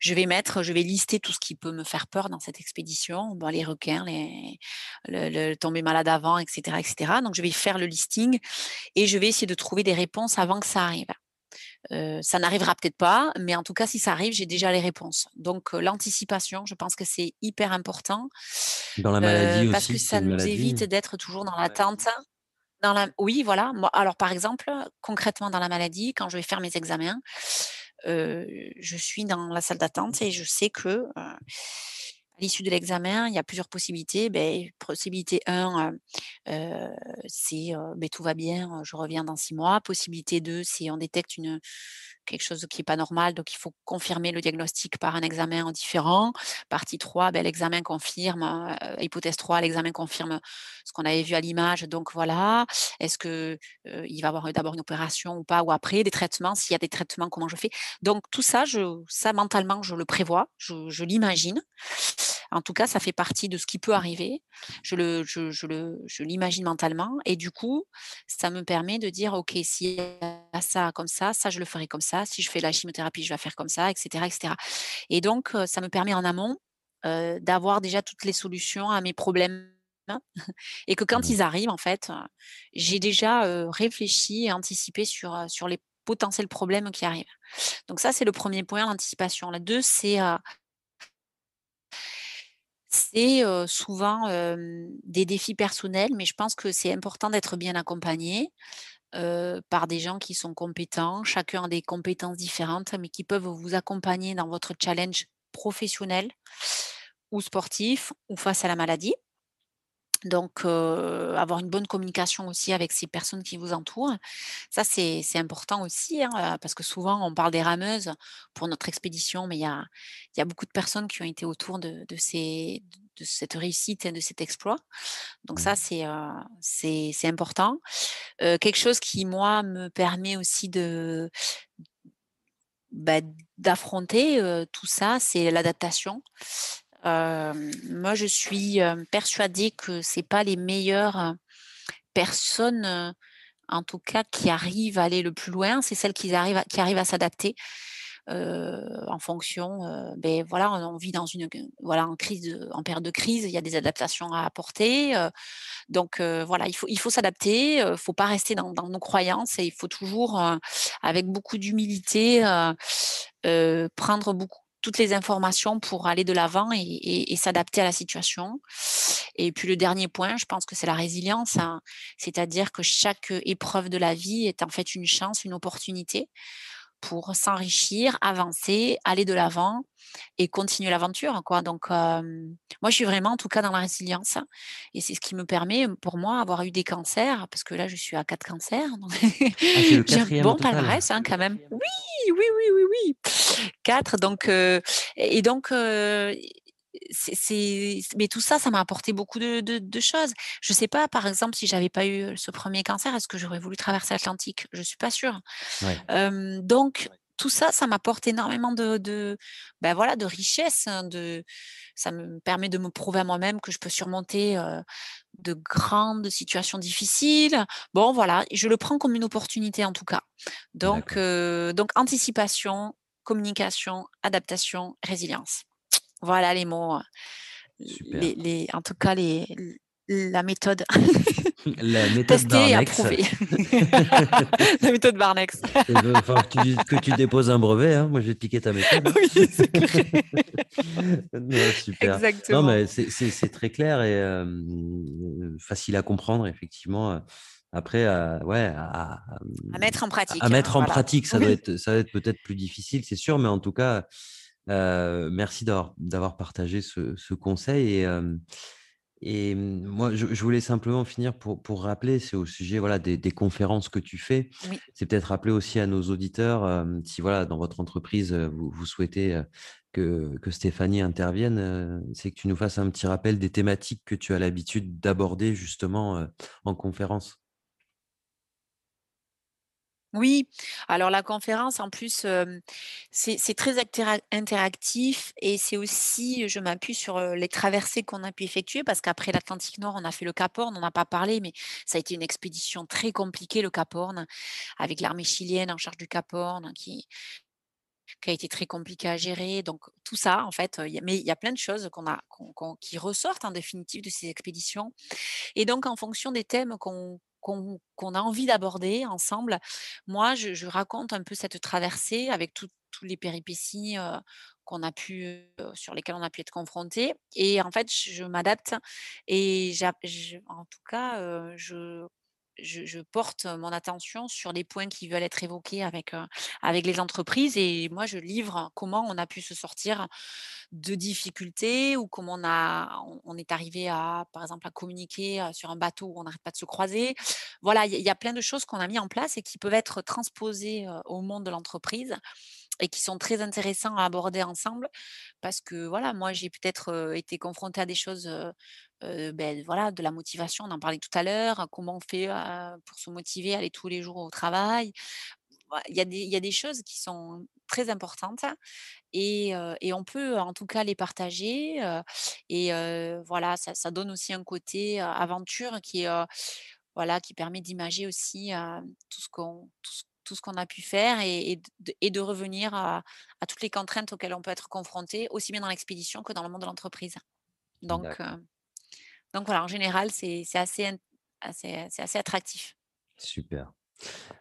je vais mettre je vais lister tout ce qui peut me faire peur dans cette expédition. Bah, les requins, les le le tomber malade avant et cetera et cetera. Donc je vais faire le listing et je vais essayer de trouver des réponses avant que ça arrive. Ça n'arrivera peut-être pas, mais en tout cas, si ça arrive, j'ai déjà les réponses. Donc l'anticipation, je pense que c'est hyper important, dans la maladie parce que aussi, ça nous maladie? évite d'être toujours dans l'attente Dans la oui, voilà. Moi alors, par exemple, concrètement dans la maladie, quand je vais faire mes examens, je suis dans la salle d'attente et je sais que, à l'issue de l'examen, il y a plusieurs possibilités. Beh, possibilité 1, heu heu, c'est, heu, beh, tout va bien, je reviens dans 6 mois. Possibilité 2, c'est on détecte quelque chose qui est pas normal, donc il faut confirmer le diagnostic par un examen différent. Partie 3, beh, l'examen confirme, hypothèse 3, l'examen confirme ce qu'on avait vu à l'image, donc voilà. Est-ce que, heu, il va y avoir d'abord une opération ou pas ou après? Des traitements, s'il y a des traitements, comment je fais? Donc tout ça, ça mentalement, je le prévois, je l'imagine. En tout cas, ça fait partie de ce qui peut arriver. Je le je je le je l'imagine mentalement et du coup, ça me permet de dire: «OK, s'il y a ça comme ça, ça je le ferai comme ça. Si je fais la chimiothérapie, je vais la faire comme ça» et cetera et donc ça me permet en amont, d'avoir déjà toutes les solutions à mes problèmes *laughs* et que quand Mmh. ils arrivent, en fait, j'ai déjà, réfléchi et anticipé sur, les potentiels problèmes qui arrivent. Donc ça, c'est le premier point, l'anticipation. Le 2, c'est, c'est, souvent, des défis personnels, mais je pense que c'est important d'être bien accompagné, par des gens qui sont compétents. Chacun a des compétences différentes, mais qui peuvent vous accompagner dans votre challenge professionnel ou sportif ou face à la maladie. Donc avoir une bonne communication aussi avec ces personnes qui vous entourent. Ça, c'est important aussi, hein, parce que souvent on parle des rameuses pour notre expédition, mais il y a il y a beaucoup de personnes qui ont été autour de de ces de cette réussite et de cet exploit. Donc ça, Mmh. c'est, important. Quelque chose qui, moi, me permet aussi de bah, d'affronter, tout ça, c'est l'adaptation. Hem, moi, je suis, heu, persuadée que c'est pas les meilleures, heu, personnes, en tout cas qui arrivent à aller le plus loin, c'est celles qui arrivent à qui arrivent à s'adapter, en fonction, beh, voilà, on vit dans une voilà, en crise en période de crise, il y a des adaptations à apporter, donc voilà, il faut il faut s'adapter, heu, faut pas rester dans nos croyances et il faut toujours, avec beaucoup d'humilité, prendre beaucoup toutes les informations pour aller de l'avant et s'adapter à la situation. Et puis le dernier point, je pense que c'est la résilience, hein. C'est-à-dire que chaque, épreuve de la vie est en fait une chance, une opportunité pour s'enrichir, avancer, aller de l'avant et continuer l'aventure, quoi. Donc, moi, je suis vraiment, en tout cas, dans la résilience et c'est ce qui me permet, pour moi, avoir eu des cancers, parce que là, je suis à 4 cancers, donc Ah, *laughs* j'ai un bon total? palmarès, hein, quand même. Oui, oui, oui, oui, oui, 4 donc, et donc, c'est mais tout ça, ça m'a apporté beaucoup de de de choses. Je sais pas, par exemple, si j'avais pas eu ce premier cancer, est-ce que j'aurais voulu traverser l'Atlantique? Je suis pas sûre. Ouais, donc tout ça, ça m'apporte énormément de de, bah, voilà, de richesse, hein, de ça me permet de me prouver à moi-même que je peux surmonter, de grandes situations difficiles. Bon, voilà, je le prends comme une opportunité, en tout cas. Donc donc anticipation, communication, adaptation, résilience. Voilà les mots, super. les les en tout cas les la méthode *laughs* La méthode testée et Barnex. approuvée. *laughs* La méthode Barnex. Il va falloir que tu que tu déposes un brevet, hein. Moi, je vais te piquer ta méthode, hein. *laughs* Oui, c'est clair. Non, super. Non, Exactement. mais c'est très clair et facile à comprendre effectivement, heu. Après, heu, ouais, à à, À mettre en à pratique, hein, mettre en voilà. pratique, ça doit Oui. être ça va être peut-être plus difficile, c'est sûr, mais en tout cas, heu, merci d'avoir partagé ce ce conseil et mmh, moi, je je voulais simplement finir pour pour rappeler, c'est au sujet, voilà, des des conférences que tu fais. Oui. C'est peut-être rappeler aussi à nos auditeurs, si voilà, dans votre entreprise, vous vous souhaitez, que que Stéphanie intervienne, c'est que tu nous fasses un petit rappel des thématiques que tu as l'habitude d'aborder justement, en conférence. Oui, alors la conférence en plus, c'est très interactif et c'est aussi je m'appuie sur, les traversées qu'on a pu effectuer parce qu'après l'Atlantique Nord, on a fait le Cap Horn, on n'a pas parlé, mais ça a été une expédition très compliquée, le Cap Horn, avec l'armée chilienne en charge du Cap Horn qui a été très compliqué à gérer. Donc tout ça, en fait, a mais il y a plein de choses qu'on a qui ressortent en définitive de ces expéditions et donc en fonction des thèmes qu'on qu'on a envie d'aborder ensemble, moi je raconte un peu cette traversée avec toutes les péripéties, heu, qu'on a pu, heu, sur lesquelles on a pu être confrontés. Et en fait je m'adapte et en tout cas, heu, je je porte mon attention sur les points qui veulent être évoqués avec, avec les entreprises et moi je livre comment on a pu se sortir de difficultés ou comment on a on est arrivé à, par exemple, à communiquer, sur un bateau où on n'arrête pas de se croiser. Voilà, il y a plein de choses qu'on a mis en place et qui peuvent être transposées, au monde de l'entreprise et qui sont très intéressants à aborder ensemble parce que, voilà, moi j'ai peut-être, été confrontée à des choses, beh, voilà, de la motivation, on en parlait tout à l'heure, comment on fait, pour se motiver, aller tous les jours au travail. Il y a des il y a des choses qui sont très importantes et et on peut en tout cas les partager, et voilà, ça donne aussi un côté, aventure qui voilà, qui permet d'imager aussi, tout ce qu'on tout ce qu'on a pu faire et et d et de revenir à à toutes les contraintes auxquelles on peut être confronté, aussi bien dans l'expédition que dans le monde de l'entreprise. Donc D'accord. donc voilà, en général, c'est assez assez assez attractif. Super.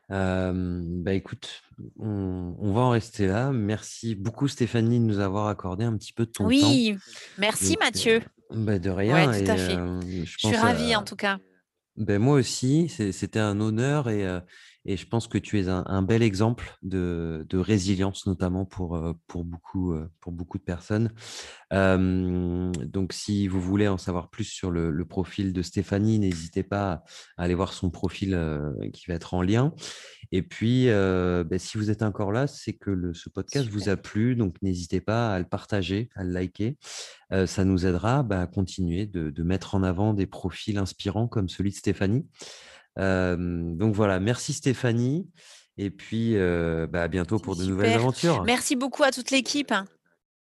Bah, écoute, on on va en rester là. Merci beaucoup Stéphanie de nous avoir accordé un petit peu de ton temps. Oui, merci Donc Mathieu. bah, de Ouais, rien et fait. hem, je Je suis ravie en tout cas. beh, moi aussi, c'était un honneur et et je pense que tu es un un bel exemple de de résilience, notamment pour, heu, pour beaucoup, heu, pour beaucoup de personnes. Donc si vous voulez en savoir plus sur le le profil de Stéphanie, n'hésitez pas à aller voir son profil, heu, qui va être en lien et puis, beh, si vous êtes encore là, c'est que le ce podcast vous a plu, donc n'hésitez pas à le partager, à le liker. Ça nous aidera, bah, à continuer de de mettre en avant des profils inspirants comme celui de Stéphanie. Donc voilà, merci Stéphanie et puis, bah, à bientôt pour de nouvelles aventures. Merci beaucoup à toute l'équipe.